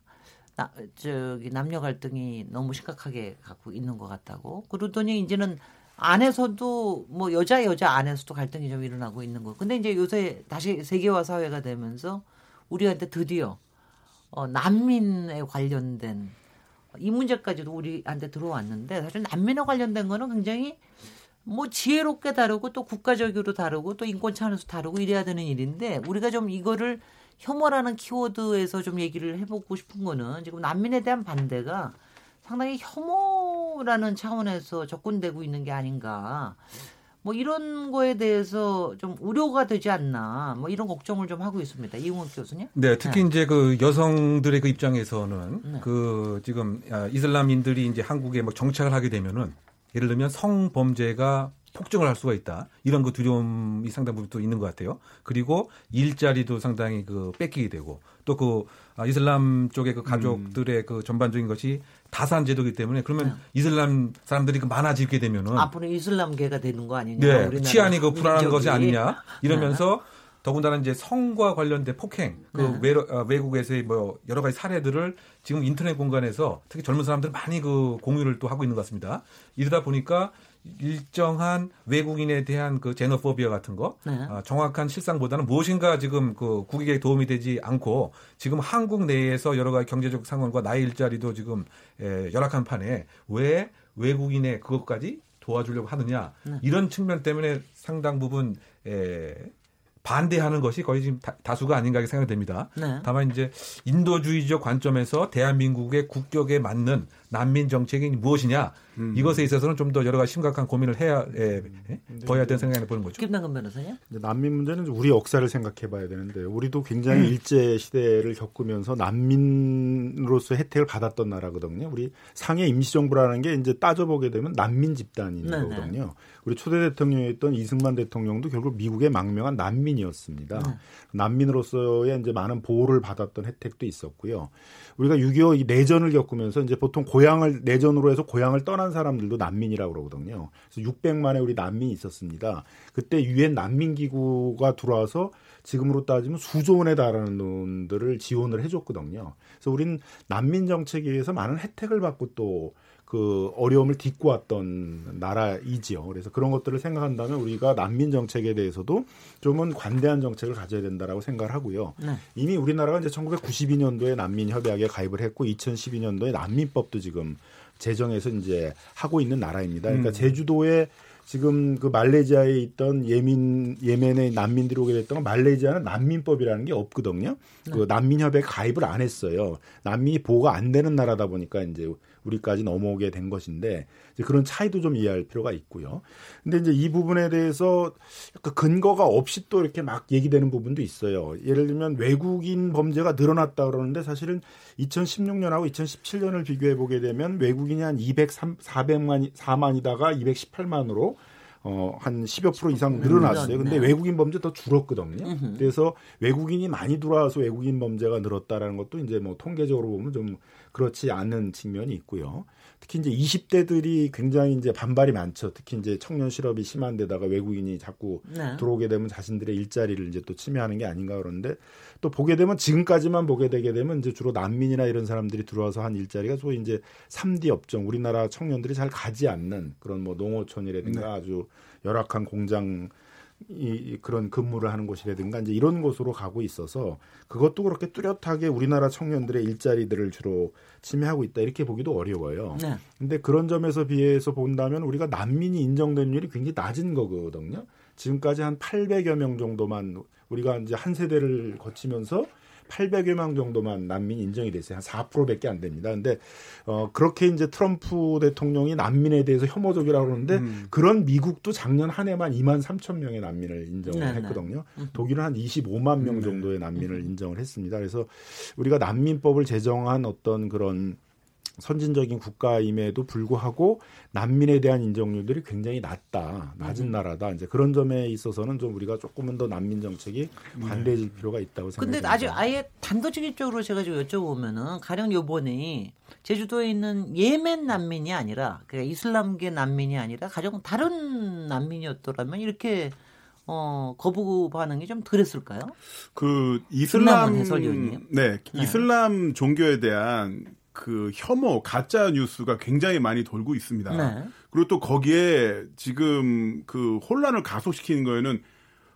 나, 저기 남녀 갈등이 너무 심각하게 갖고 있는 것 같다고 그러더니 이제는 안에서도 뭐 여자 여자 안에서도 갈등이 좀 일어나고 있는 거. 근데 이제 요새 다시 세계화 사회가 되면서 우리한테 드디어 어, 난민에 관련된 이 문제까지도 우리한테 들어왔는데 사실 난민에 관련된 거는 굉장히 뭐 지혜롭게 다루고 또 국가적으로 다루고 또 인권 차원에서 다루고 이래야 되는 일인데 우리가 좀 이거를 혐오라는 키워드에서 좀 얘기를 해보고 싶은 거는 지금 난민에 대한 반대가 상당히 혐오라는 차원에서 접근되고 있는 게 아닌가. 뭐 이런 거에 대해서 좀 우려가 되지 않나 뭐 이런 걱정을 좀 하고 있습니다. 이웅원 교수님. 네, 특히 네. 이제 그 여성들의 그 입장에서는 네. 그 지금 아, 이슬람인들이 이제 한국에 뭐 정착을 하게 되면은 예를 들면 성범죄가 폭증을 할 수가 있다. 이런 그 두려움이 상당 부분 또 있는 것 같아요. 그리고 일자리도 상당히 그 뺏기게 되고 또그 아, 이슬람 쪽의 그 가족들의 음. 그 전반적인 것이 다산 제도기 때문에 그러면 네. 이슬람 사람들이 그 많아지게 되면은 앞으로 이슬람계가 되는 거 아니냐? 네, 치안이 그 불안한 것이 아니냐 이러면서 네. 더군다나 이제 성과 관련된 폭행, 그 네. 외, 어, 외국에서의 뭐 여러 가지 사례들을 지금 인터넷 공간에서 특히 젊은 사람들 많이 그 공유를 또 하고 있는 것 같습니다. 이러다 보니까 일정한 외국인에 대한 그 제노포비아 같은 거 네. 아, 정확한 실상보다는 무엇인가 지금 그 국익에 도움이 되지 않고 지금 한국 내에서 여러 가지 경제적 상황과 나이 일자리도 지금 에, 열악한 판에 왜 외국인의 그것까지 도와주려고 하느냐 네. 이런 측면 때문에 상당 부분 에, 반대하는 것이 거의 지금 다, 수가 아닌가 생각이 됩니다. 네. 다만 이제 인도주의적 관점에서 대한민국의 국격에 맞는 난민 정책이 무엇이냐 음. 이것에 있어서는 좀 더 여러 가지 심각한 고민을 해야 예, 예? 보야 되는 생각을 보는 거죠. 김남근 변호사님. 난민 문제는 우리 역사를 생각해봐야 되는데 우리도 굉장히 음. 일제 시대를 겪으면서 난민으로서 혜택을 받았던 나라거든요. 우리 상해 임시정부라는 게 이제 따져보게 되면 난민 집단인 네네. 거거든요. 우리 초대 대통령이었던 이승만 대통령도 결국 미국의 망명한 난민이었습니다. 네. 난민으로서의 이제 많은 보호를 받았던 혜택도 있었고요. 우리가 6.25 내전을 겪으면서 이제 보통 고향을 내전으로 해서 고향을 떠난 사람들도 난민이라고 그러거든요. 그래서 600만의 우리 난민이 있었습니다. 그때 유엔 난민 기구가 들어와서 지금으로 따지면 수조 원에 달하는 돈들을 지원을 해줬거든요. 그래서 우리는 난민 정책에 의해서 많은 혜택을 받고 또 그 어려움을 딛고 왔던 나라이지요. 그래서 그런 것들을 생각한다면 우리가 난민 정책에 대해서도 좀은 관대한 정책을 가져야 된다라고 생각을 하고요. 네. 이미 우리나라가 이제 1992년도에 난민 협약에 가입을 했고 2012년도에 난민법도 지금 제정해서 이제 하고 있는 나라입니다. 그러니까 음. 제주도에 지금 그 말레이시아에 있던 예민 예멘의 난민들이 오게 됐던 건 말레이시아는 난민법이라는 게 없거든요. 네. 그 난민 협약에 가입을 안 했어요. 난민이 보호가 안 되는 나라다 보니까 이제 우리까지 넘어오게 된 것인데 그런 차이도 좀 이해할 필요가 있고요. 근데 이제 이 부분에 대해서 그 근거가 없이 또 이렇게 막 얘기되는 부분도 있어요. 예를 들면 외국인 범죄가 늘어났다 그러는데 사실은 2016년하고 2017년을 비교해 보게 되면 외국인이 한 203, 400만 4만이다가 218만으로 어, 한 10여 프로 이상 늘어났어요. 근데 외국인 범죄 더 줄었거든요. 그래서 외국인이 많이 들어와서 외국인 범죄가 늘었다라는 것도 이제 뭐 통계적으로 보면 좀 그렇지 않은 측면이 있고요. 특히 이제 20대들이 굉장히 이제 반발이 많죠. 특히 이제 청년 실업이 심한 데다가 외국인이 자꾸 네. 들어오게 되면 자신들의 일자리를 이제 또 침해하는 게 아닌가 그러는데 또 보게 되면 지금까지만 보게 되게 되면 이제 주로 난민이나 이런 사람들이 들어와서 한 일자리가 소위 이제 3D 업종 우리나라 청년들이 잘 가지 않는 그런 뭐 농어촌이라든가 네. 아주 열악한 공장 이, 그런 근무를 하는 곳이라든가 이제 이런 곳으로 가고 있어서 그것도 그렇게 뚜렷하게 우리나라 청년들의 일자리들을 주로 침해하고 있다 이렇게 보기도 어려워요. 네. 근데 그런 점에서 비해서 본다면 우리가 난민이 인정된 율이 굉장히 낮은 거거든요. 지금까지 한 800여 명 정도만 우리가 이제 한 세대를 거치면서 800여 명 정도만 난민 인정이 됐어요. 한 4%밖에 안 됩니다. 근데 어 그렇게 이제 트럼프 대통령이 난민에 대해서 혐오적이라고 그러는데 음. 그런 미국도 작년 한 해만 2만 3천 명의 난민을 인정을 네네. 했거든요. 음. 독일은 한 25만 명 음. 정도의 난민을 음. 인정을 했습니다. 그래서 우리가 난민법을 제정한 어떤 그런 선진적인 국가임에도 불구하고 난민에 대한 인정률들이 굉장히 낮다, 낮은 음. 나라다. 이제 그런 점에 있어서는 좀 우리가 조금은 더 난민 정책이 관대해질 필요가 있다고 생각합니다. 근데 아주 아예 단도직입적으로 제가 좀 여쭤보면은 가령 요번에 제주도에 있는 예멘 난민이 아니라 그러니까 이슬람계 난민이 아니라 가령 다른 난민이었더라면 이렇게 어, 거부 반응이 좀 덜했을까요? 그 이슬람 해설위원님. 네, 네, 이슬람 종교에 대한 그 혐오, 가짜 뉴스가 굉장히 많이 돌고 있습니다. 네. 그리고 또 거기에 지금 그 혼란을 가속시키는 거에는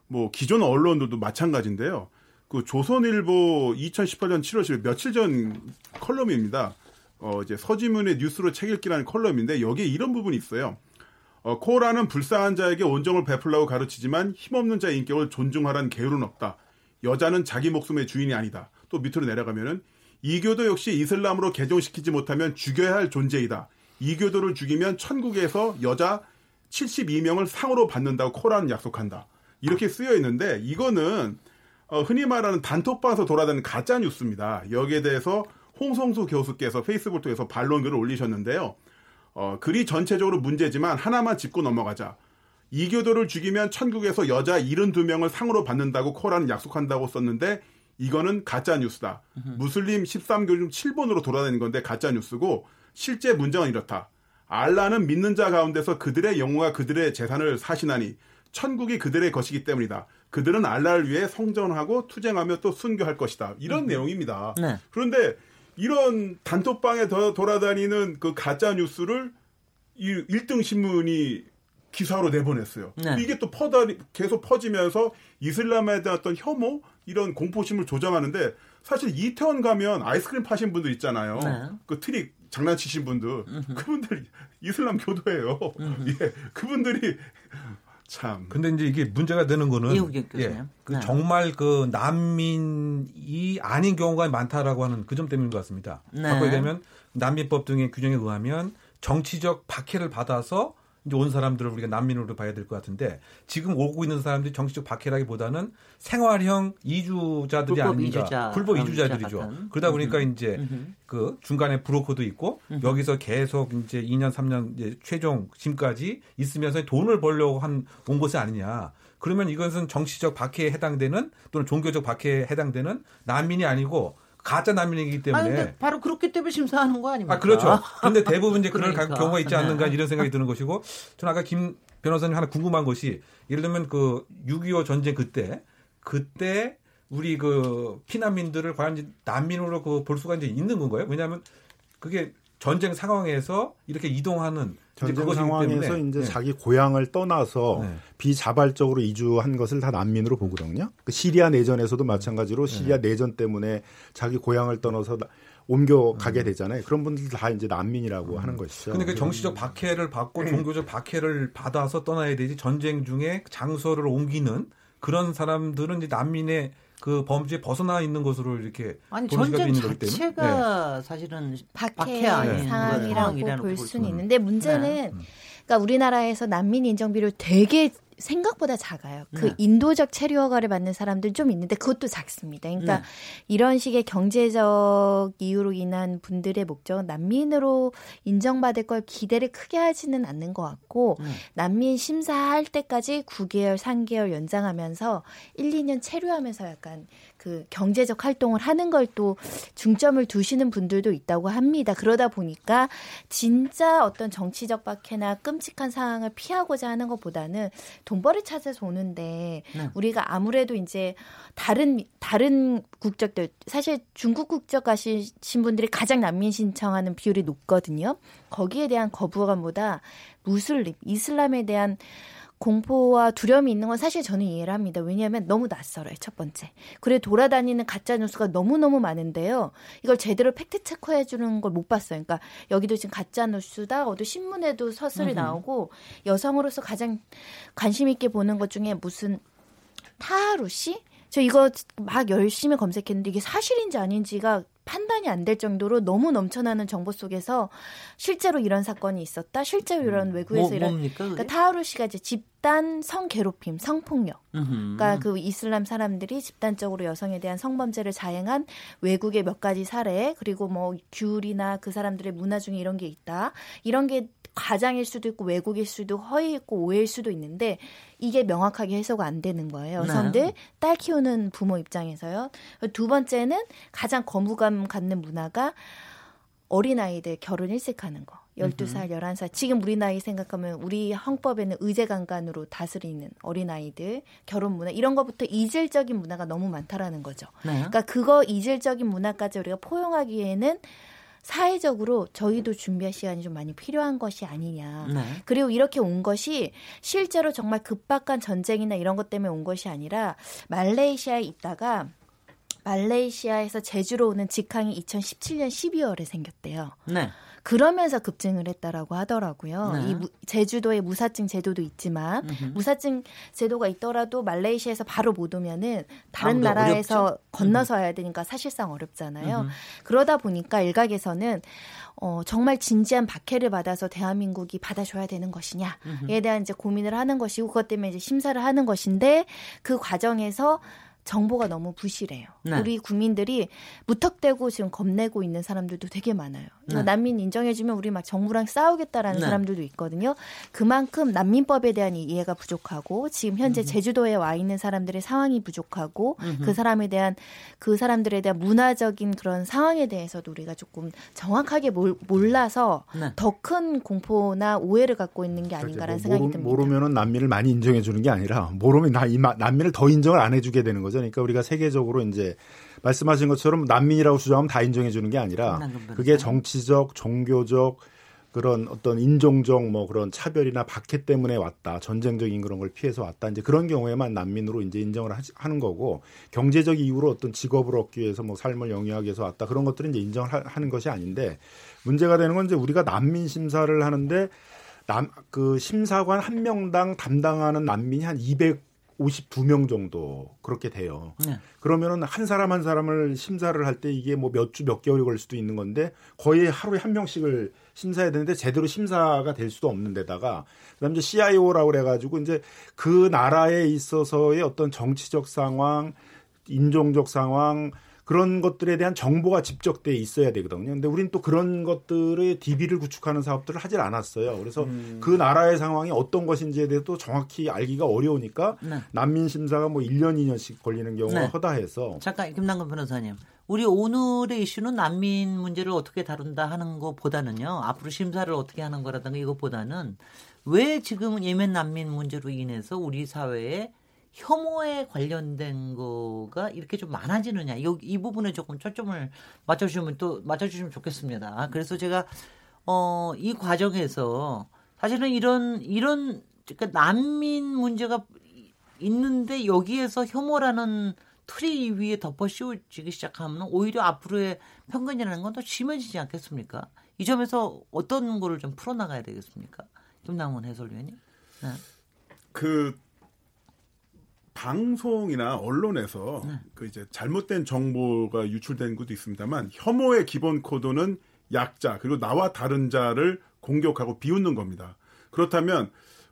뭐 기존 언론들도 마찬가지인데요. 그 조선일보 2018년 7월 10일 며칠 전 컬럼입니다. 어 이제 서지문의 뉴스로 책 읽기라는 컬럼인데 여기에 이런 부분이 있어요. 어, 코란은 불쌍한 자에게 온정을 베풀라고 가르치지만 힘없는 자의 인격을 존중하라는 계율은 없다. 여자는 자기 목숨의 주인이 아니다. 또 밑으로 내려가면은 이교도 역시 이슬람으로 개종시키지 못하면 죽여야 할 존재이다. 이교도를 죽이면 천국에서 여자 72명을 상으로 받는다고 코란 약속한다. 이렇게 쓰여 있는데 이거는 어, 흔히 말하는 단톡방에서 돌아다니는 가짜 뉴스입니다. 여기에 대해서 홍성수 교수께서 페이스북 통해서 반론글을 올리셨는데요. 어, 글이 전체적으로 문제지만 하나만 짚고 넘어가자. 이교도를 죽이면 천국에서 여자 72명을 상으로 받는다고 코란은 약속한다고 썼는데 이거는 가짜 뉴스다. 무슬림 13교 중 7번으로 돌아다니는 건데 가짜 뉴스고 실제 문장은 이렇다. 알라는 믿는 자 가운데서 그들의 영웅과 그들의 재산을 사신하니 천국이 그들의 것이기 때문이다. 그들은 알라를 위해 성전하고 투쟁하며 또 순교할 것이다. 이런 음. 내용입니다. 네. 그런데 이런 단톡방에 더 돌아다니는 그 가짜 뉴스를 이 1등 신문이 기사로 내보냈어요. 네. 이게 또 퍼다 계속 퍼지면서 이슬람에 대한 어떤 혐오 이런 공포심을 조장하는데 사실 이태원 가면 아이스크림 파신 분들 있잖아요. 네. 그 트릭 장난치신 분들 음흠. 그분들 이슬람 교도예요. 예, 그분들이 참. 근데 이제 이게 문제가 되는 거는 예, 그 네. 정말 그 난민이 아닌 경우가 많다라고 하는 그 점 때문인 것 같습니다. 네. 바꿔 얘기하면 난민법 등의 규정에 의하면 정치적 박해를 받아서 이제 온 사람들을 우리가 난민으로 봐야 될 것 같은데 지금 오고 있는 사람들이 정치적 박해라기보다는 생활형 이주자들이 불법 아닌가 이주자, 불법 이주자들이죠. 같은. 그러다 보니까 음흠. 이제 음흠. 그 중간에 브로커도 있고 음흠. 여기서 계속 이제 2년 3년 이제 최종 심까지 있으면서 돈을 벌려고 한 온 것이 아니냐. 그러면 이것은 정치적 박해에 해당되는 또는 종교적 박해에 해당되는 난민이 아니고 가짜 난민이기 때문에. 아, 바로 그렇기 때문에 심사하는 거 아닙니까? 아, 그렇죠. 근데 대부분 이제 그런 그러니까. 경우가 있지 않는가 네. 이런 생각이 드는 것이고, 저는 아까 김 변호사님 하나 궁금한 것이, 예를 들면 그 6.25 전쟁 그때, 그때 우리 그 피난민들을 과연 난민으로 그 볼 수가 이제 있는 건가요? 왜냐하면 그게 전쟁 상황에서 이렇게 이동하는 전쟁 상황에서 이제 네. 자기 고향을 떠나서 네. 비자발적으로 이주한 것을 다 난민으로 보거든요. 그 시리아 내전에서도 마찬가지로 네. 시리아 네. 내전 때문에 자기 고향을 떠나서 옮겨 가게 음. 되잖아요. 그런 분들 다 이제 난민이라고 음. 하는 것이죠. 근데 그 정치적 박해를 받고 음. 종교적 박해를 받아서 떠나야 되지 전쟁 중에 장소를 옮기는 그런 사람들은 이제 난민의 그 범죄에 벗어나 있는 것으로 이렇게 아니 전쟁 자체가 네. 사실은 박해, 아닌 상황이라고 볼 수는 있는데 문제는 네. 그러니까 우리나라에서 난민 인정비를 되게 생각보다 작아요. 그 네. 인도적 체류 허가를 받는 사람들 좀 있는데 그것도 작습니다. 그러니까 네. 이런 식의 경제적 이유로 인한 분들의 목적은 난민으로 인정받을 걸 기대를 크게 하지는 않는 것 같고 네. 난민 심사할 때까지 9개월, 3개월 연장하면서 1, 2년 체류하면서 약간 그 경제적 활동을 하는 걸 또 중점을 두시는 분들도 있다고 합니다. 그러다 보니까 진짜 어떤 정치적 박해나 끔찍한 상황을 피하고자 하는 것보다는 돈벌이 찾아서 오는데 네. 우리가 아무래도 이제 다른 다른 국적들 사실 중국 국적 가신 분들이 가장 난민 신청하는 비율이 높거든요. 거기에 대한 거부감보다 무슬림, 이슬람에 대한 공포와 두려움이 있는 건 사실 저는 이해를 합니다. 왜냐하면 너무 낯설어요, 첫 번째. 그래 돌아다니는 가짜 뉴스가 너무너무 많은데요. 이걸 제대로 팩트 체크해 주는 걸 못 봤어요. 그러니까 여기도 지금 가짜 뉴스다. 어디 신문에도 서술이 나오고 여성으로서 가장 관심 있게 보는 것 중에 무슨 타하루 씨? 저 이거 막 열심히 검색했는데 이게 사실인지 아닌지가 판단이 안 될 정도로 너무 넘쳐나는 정보 속에서 실제로 이런 사건이 있었다. 실제로 이런 음. 외국에서 뭐, 이런 뭡니까, 그러니까 타하루 씨가 이제 집 단 성괴롭힘, 성폭력. 그러니까 그 이슬람 사람들이 집단적으로 여성에 대한 성범죄를 자행한 외국의 몇 가지 사례 그리고 뭐 귤이나 그 사람들의 문화 중에 이런 게 있다. 이런 게 과장일 수도 있고 왜곡일 수도 허위 있고 오해일 수도 있는데 이게 명확하게 해소가 안 되는 거예요. 여성들 네. 딸 키우는 부모 입장에서요. 두 번째는 가장 거부감 갖는 문화가 어린아이들 결혼 일찍 하는 거. 12살, 11살. 지금 우리 나이 생각하면 우리 헌법에는 의제강간으로 다스리는 어린아이들, 결혼 문화, 이런 것부터 이질적인 문화가 너무 많다라는 거죠. 네. 그러니까 그거 이질적인 문화까지 우리가 포용하기에는 사회적으로 저희도 준비할 시간이 좀 많이 필요한 것이 아니냐. 네. 그리고 이렇게 온 것이 실제로 정말 급박한 전쟁이나 이런 것 때문에 온 것이 아니라 말레이시아에 있다가 말레이시아에서 제주로 오는 직항이 2017년 12월에 생겼대요. 네. 그러면서 급증을 했다라고 하더라고요. 네. 이 무, 제주도에 무사증 제도도 있지만 음흠. 무사증 제도가 있더라도 말레이시아에서 바로 못 오면은 다른 나라에서 어렵죠? 건너서 와야 되니까 사실상 어렵잖아요. 음흠. 그러다 보니까 일각에서는 어, 정말 진지한 박해를 받아서 대한민국이 받아줘야 되는 것이냐에 대한 이제 고민을 하는 것이고 그것 때문에 이제 심사를 하는 것인데 그 과정에서 정보가 너무 부실해요. 네. 우리 국민들이 무턱대고 지금 겁내고 있는 사람들도 되게 많아요. 네. 난민 인정해주면 우리 막 정부랑 싸우겠다라는 네. 사람들도 있거든요. 그만큼 난민법에 대한 이해가 부족하고 지금 현재 음. 제주도에 와 있는 사람들의 상황이 부족하고 음흠. 그 사람에 대한 그 사람들에 대한 문화적인 그런 상황에 대해서도 우리가 조금 정확하게 몰, 라서 네. 더큰 공포나 오해를 갖고 있는 게 아닌가라는 뭐, 생각이 모르, 듭니다. 모르면은 난민을 많이 인정해 주는 게 아니라 모르면 나, 이, 난민을 더 인정을 안 해주게 되는 거죠. 그러니까 우리가 세계적으로 이제 말씀하신 것처럼 난민이라고 주장하면 다 인정해 주는 게 아니라 그게 정치적, 종교적 그런 어떤 인종적 뭐 그런 차별이나 박해 때문에 왔다 전쟁적인 그런 걸 피해서 왔다 이제 그런 경우에만 난민으로 이제 인정을 하는 거고 경제적 이유로 어떤 직업을 얻기 위해서 뭐 삶을 영위하기 위해서 왔다 그런 것들은 이제 인정을 하는 것이 아닌데 문제가 되는 건 이제 우리가 난민 심사를 하는데 남 그 심사관 한 명당 담당하는 난민이 한 200. 52명 정도 그렇게 돼요. 네. 그러면은 한 사람 한 사람을 심사를 할 때 이게 뭐 몇주몇 개월이 걸릴 수도 있는 건데 거의 하루에 한 명씩을 심사해야 되는데 제대로 심사가 될 수도 없는 데다가 그다음에 이제 CIO라고 그래 가지고 이제 그 나라에 있어서의 어떤 정치적 상황, 인종적 상황 그런 것들에 대한 정보가 집적돼 있어야 되거든요. 근데 우리는 또 그런 것들의 DB를 구축하는 사업들을 하질 않았어요. 그래서 음. 그 나라의 상황이 어떤 것인지에 대해서 또 정확히 알기가 어려우니까 네. 난민 심사가 뭐 1년 2년씩 걸리는 경우가 네. 허다해서 잠깐 김남근 변호사님. 우리 오늘의 이슈는 난민 문제를 어떻게 다룬다 하는 것보다는요. 앞으로 심사를 어떻게 하는 거라든가 이것보다는 왜 지금 예멘 난민 문제로 인해서 우리 사회에 혐오에 관련된 거가 이렇게 좀 많아지느냐. 요, 이 부분에 조금 초점을 맞춰주시면 또 맞춰주시면 좋겠습니다. 그래서 제가, 어, 이 과정에서 사실은 이런, 이런, 그러니까 난민 문제가 있는데 여기에서 혐오라는 틀이 위에 덮어 씌워지기 시작하면 오히려 앞으로의 편견이라는 건 더 심해지지 않겠습니까? 이 점에서 어떤 거를 좀 풀어나가야 되겠습니까? 김남훈 해설위원님. 네. 그 방송이나 언론에서 네. 그 이제 잘못된 정보가 유출된 것도 있습니다만 혐오의 기본 코드는 약자 그리고 나와 다른 자를 공격하고 비웃는 겁니다. 그렇다면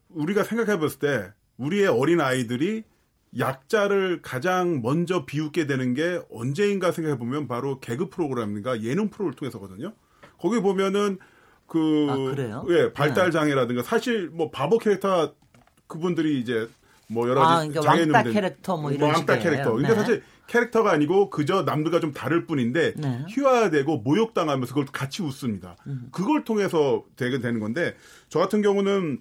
우리가 생각해 봤을 때 우리의 어린 아이들이 약자를 가장 먼저 비웃게 되는 게 언제인가 생각해 보면 바로 개그 프로그램인가 예능 프로를 통해서거든요. 거기 보면은 그 아, 예, 발달 장애라든가 사실 뭐 바보 캐릭터 그분들이 이제 뭐 여러 가지 아, 그러니까 장애인들 왕따 캐릭터 뭐 이런 뭐 왕따 캐릭터. 근데 네. 사실 캐릭터가 아니고 그저 남들과 좀 다를 뿐인데 네. 희화되고 모욕당하면서 그걸 같이 웃습니다. 음. 그걸 통해서 되게 되는 건데 저 같은 경우는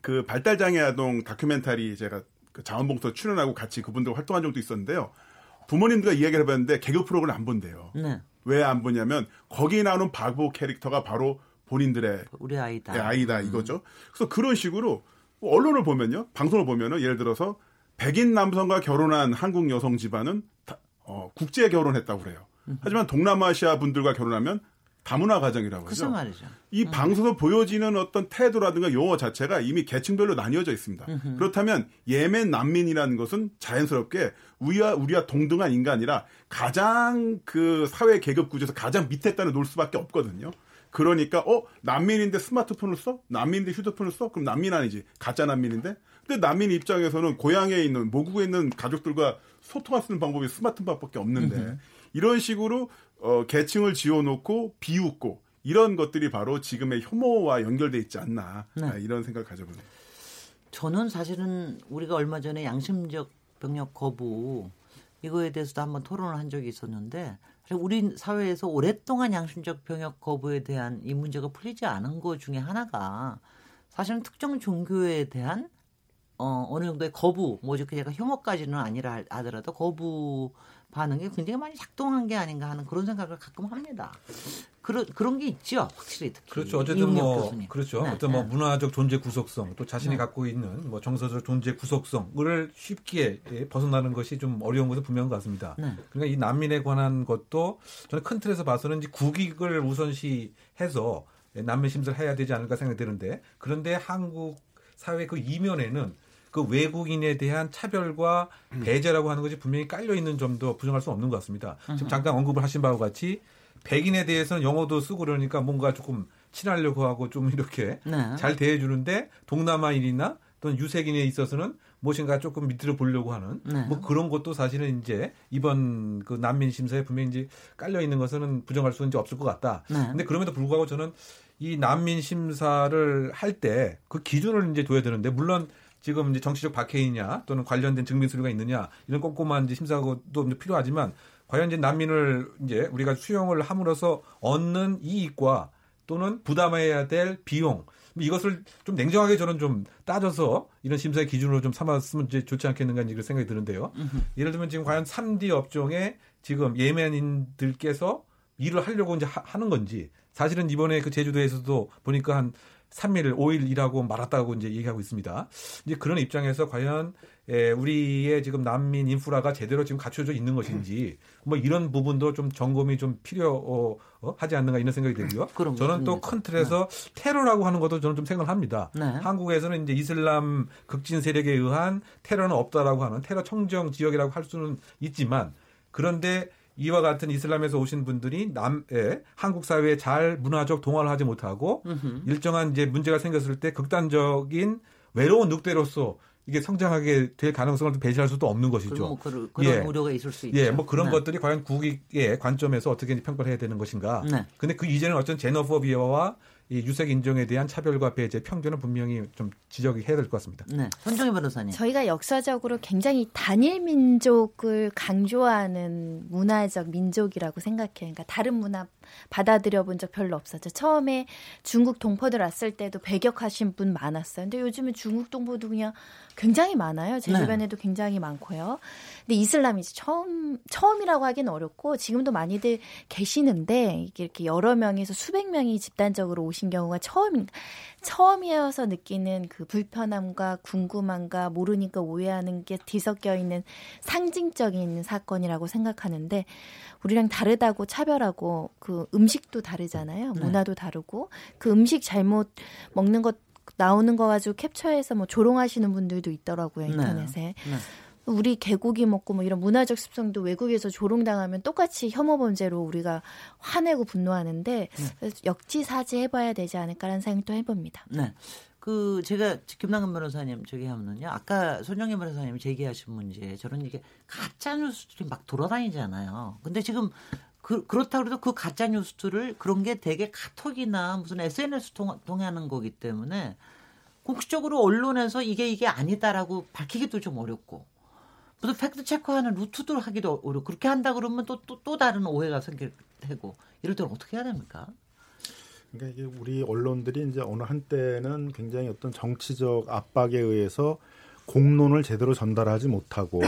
그 발달 장애 아동 다큐멘터리 제가 그 자원봉사 출연하고 같이 그분들 활동한 적도 있었는데요. 부모님들과 이야기를 해봤는데 개그 프로그램 안 본대요. 네. 왜안 보냐면 거기 나오는 바보 캐릭터가 바로 본인들의 우리 아이다. 네, 아이다 이거죠. 음. 그래서 그런 식으로 언론을 보면요, 방송을 보면은 예를 들어서 백인 남성과 결혼한 한국 여성 집안은 다, 어, 국제 결혼했다고 그래요. 하지만 동남아시아 분들과 결혼하면 다문화 가정이라고 하죠. 말이죠. 이 음. 방송에서 보여지는 어떤 태도라든가 용어 자체가 이미 계층별로 나뉘어져 있습니다. 음흠. 그렇다면 예멘 난민이라는 것은 자연스럽게 우리와 우리와 동등한 인간이라 가장 그 사회 계급 구조에서 가장 밑에 단을 놓을 수밖에 없거든요. 그러니까 어 난민인데 스마트폰을 써? 난민인데 휴대폰을 써? 그럼 난민 아니지 가짜 난민인데? 근데 난민 입장에서는 고향에 있는 모국에 있는 가족들과 소통할 수 있는 방법이 스마트폰밖에 없는데 이런 식으로 어, 계층을 지어놓고 비웃고 이런 것들이 바로 지금의 혐오와 연결돼 있지 않나 네. 아, 이런 생각을 가져보네요. 저는 사실은 우리가 얼마 전에 양심적 병력 거부 이거에 대해서도 한번 토론을 한 적이 있었는데 우리 사회에서 오랫동안 양심적 병역 거부에 대한 이 문제가 풀리지 않은 것 중에 하나가 사실은 특정 종교에 대한 어, 어느 정도의 거부, 뭐, 이렇게 제가 혐오까지는 아니라 하더라도 거부 반응이 굉장히 많이 작동한 게 아닌가 하는 그런 생각을 가끔 합니다. 그런 그런 게 있죠, 확실히 특히. 그렇죠. 어쨌든 뭐 교수님. 그렇죠. 네, 어떤 뭐 네. 문화적 존재 구속성 또 자신이 네. 갖고 있는 뭐 정서적 존재 구속성을 쉽게 예, 벗어나는 것이 좀 어려운 것은 분명한 것 같습니다. 네. 그러니까 이 난민에 관한 것도 저는 큰 틀에서 봐서는 이제 국익을 우선시해서 난민 심사를 해야 되지 않을까 생각이 드는데 그런데 한국 사회 그 이면에는 그 외국인에 대한 차별과 음. 배제라고 하는 것이 분명히 깔려 있는 점도 부정할 수 없는 것 같습니다. 지금 잠깐 언급을 하신 바와 같이 백인에 대해서는 영어도 쓰고 그러니까 뭔가 조금 친하려고 하고 좀 이렇게 네. 잘 대해주는데 동남아인이나 또는 유색인에 있어서는 무엇인가 조금 밑으로 보려고 하는 네. 뭐 그런 것도 사실은 이제 이번 그 난민 심사에 분명히 이제 깔려 있는 것은 부정할 수는 이제 없을 것 같다. 네. 근데 그럼에도 불구하고 저는 이 난민 심사를 할 때 그 기준을 이제 둬야 되는데 물론 지금 이제 정치적 박해이냐 또는 관련된 증빙 서류가 있느냐 이런 꼼꼼한 이제 심사도 필요하지만 과연 이제 난민을 이제 우리가 수용을 함으로써 얻는 이익과 또는 부담해야 될 비용 이것을 좀 냉정하게 저는 좀 따져서 이런 심사의 기준으로 좀 삼았으면 이제 좋지 않겠는가 이런 생각이 드는데요. 예를 들면 지금 과연 3D 업종에 지금 예멘인들께서 일을 하려고 이제 하, 는 건지 사실은 이번에 그 제주도에서도 보니까 한 3일, 5일 일하고 말았다고 이제 얘기하고 있습니다. 이제 그런 입장에서 과연 에, 우리의 지금 난민 인프라가 제대로 지금 갖춰져 있는 것인지 뭐 이런 부분도 좀 점검이 좀 필요하지 어, 않는가 이런 생각이 들고요. 저는 또 큰 틀에서 네. 테러라고 하는 것도 저는 좀 생각을 합니다. 네. 한국에서는 이제 이슬람 극진 세력에 의한 테러는 없다라고 하는 테러 청정 지역이라고 할 수는 있지만 그런데 이와 같은 이슬람에서 오신 분들이 남에 한국 사회에 잘 문화적 동화를 하지 못하고 으흠. 일정한 이제 문제가 생겼을 때 극단적인 외로운 늑대로서 이게 성장하게 될 가능성을 배제할 수도 없는 것이죠. 뭐 그런, 그런 예. 우려가 있을 수 있죠. 예, 뭐 그런 네. 것들이 과연 국익의 관점에서 어떻게 평가를 해야 되는 것인가. 네. 근데 그 이전에 어떤 제너포비아와 이 유색 인종에 대한 차별과 배제 편견은 분명히 좀 지적이 해야 될 것 같습니다. 네. 손정희 변호사님. 저희가 역사적으로 굉장히 단일 민족을 강조하는 문화적 민족이라고 생각해요. 그러니까 다른 문화 받아들여 본 적 별로 없었죠. 처음에 중국 동포들 왔을 때도 배격하신 분 많았어요. 근데 요즘은 중국 동포도 그냥 굉장히 많아요. 제 네. 주변에도 굉장히 많고요. 근데 이슬람이 처음 처음이라고 하기는 어렵고 지금도 많이들 계시는데 이게 이렇게 여러 명에서 수백 명이 집단적으로 오신 경우가 처음 처음이어서 느끼는 그 불편함과 궁금함과 모르니까 오해하는 게 뒤섞여 있는 상징적인 사건이라고 생각하는데 우리랑 다르다고 차별하고 그 음식도 다르잖아요. 네. 문화도 다르고 그 음식 잘못 먹는 것 나오는 거 가지고 캡처해서 뭐 조롱하시는 분들도 있더라고요 네. 인터넷에. 네. 네. 우리 개고기 먹고 뭐 이런 문화적 습성도 외국에서 조롱당하면 똑같이 혐오 범죄로 우리가 화내고 분노하는데 네. 역지사지 해봐야 되지 않을까라는 생각도 해봅니다. 네. 그 제가 김남근 변호사님 저기 하면은요 아까 손정희 변호사님이 제기하신 문제 저런 이게 가짜 뉴스들이 막 돌아다니잖아요. 근데 지금 그, 그렇다 그래도 그 가짜 뉴스들을 그런 게 되게 카톡이나 무슨 SNS 통, 통하는 거기 때문에 공식적으로 언론에서 이게 이게 아니다라고 밝히기도 좀 어렵고 무슨 팩트 체크하는 루트도 하기도 어렵고 그렇게 한다 그러면 또 또 또 다른 오해가 생길 테고 이럴 때는 어떻게 해야 됩니까? 그러니까 이게 우리 언론들이 이제 어느 한때는 굉장히 어떤 정치적 압박에 의해서 공론을 제대로 전달하지 못하고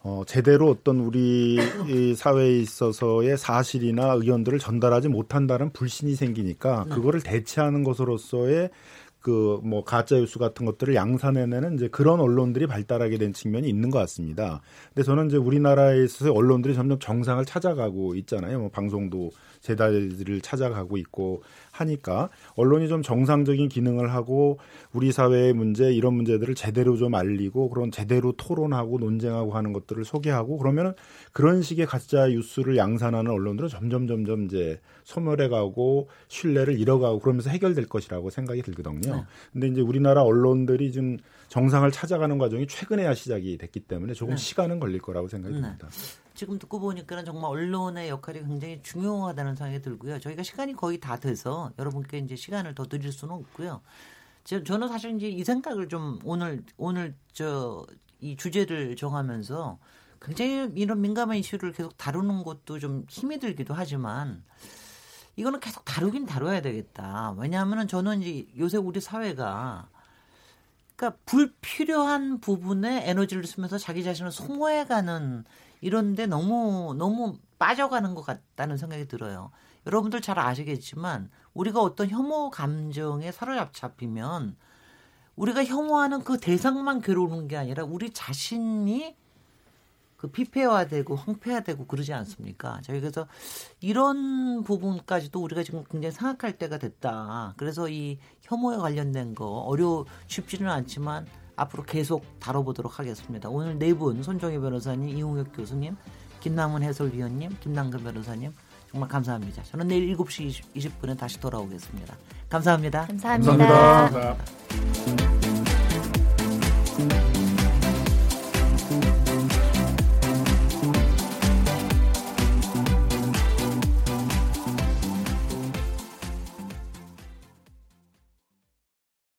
어, 제대로 어떤 우리 사회에 있어서의 사실이나 의견들을 전달하지 못한다는 불신이 생기니까 네. 그거를 대체하는 것으로서의 그 뭐 가짜 뉴스 같은 것들을 양산해내는 이제 그런 언론들이 발달하게 된 측면이 있는 것 같습니다. 근데 저는 이제 우리나라에 있어서 언론들이 점점 정상을 찾아가고 있잖아요. 뭐 방송도 제자리를 찾아가고 있고 하니까 언론이 좀 정상적인 기능을 하고 우리 사회의 문제 이런 문제들을 제대로 좀 알리고 그런 제대로 토론하고 논쟁하고 하는 것들을 소개하고 그러면은 그런 식의 가짜 뉴스를 양산하는 언론들은 점점 점점 이제 소멸해가고 신뢰를 잃어가고 그러면서 해결될 것이라고 생각이 들거든요. 네. 근데 이제 우리나라 언론들이 좀 정상을 찾아가는 과정이 최근에야 시작이 됐기 때문에 조금 네. 시간은 걸릴 거라고 생각이 네. 듭니다. 지금 듣고 보니까는 정말 언론의 역할이 굉장히 중요하다는 생각이 들고요. 저희가 시간이 거의 다 돼서 여러분께 이제 시간을 더 드릴 수는 없고요. 저, 저는 사실 이제 이 생각을 좀 오늘 오늘 저 이 주제를 정하면서 굉장히 이런 민감한 이슈를 계속 다루는 것도 좀 힘이 들기도 하지만 이거는 계속 다루긴 다뤄야 되겠다. 왜냐하면은 저는 이제 요새 우리 사회가 그러니까 불필요한 부분에 에너지를 쓰면서 자기 자신을 소모해가는 이런데 너무 너무 빠져가는 것 같다는 생각이 들어요. 여러분들 잘 아시겠지만 우리가 어떤 혐오 감정에 사로잡히면 우리가 혐오하는 그 대상만 괴로우는 게 아니라 우리 자신이 그 피폐화되고 황폐화되고 그러지 않습니까? 저희 그래서 이런 부분까지도 우리가 지금 굉장히 생각할 때가 됐다. 그래서 이 혐오에 관련된 거 어려 쉽지는 않지만 앞으로 계속 다뤄보도록 하겠습니다. 오늘 네 분 손정희 변호사님, 이홍혁 교수님, 김남훈 해설위원님, 김남근 변호사님 정말 감사합니다. 저는 내일 7시 20, 분에 다시 돌아오겠습니다 감사합니다. 감사합니다. 감사합니다. 감사합니다.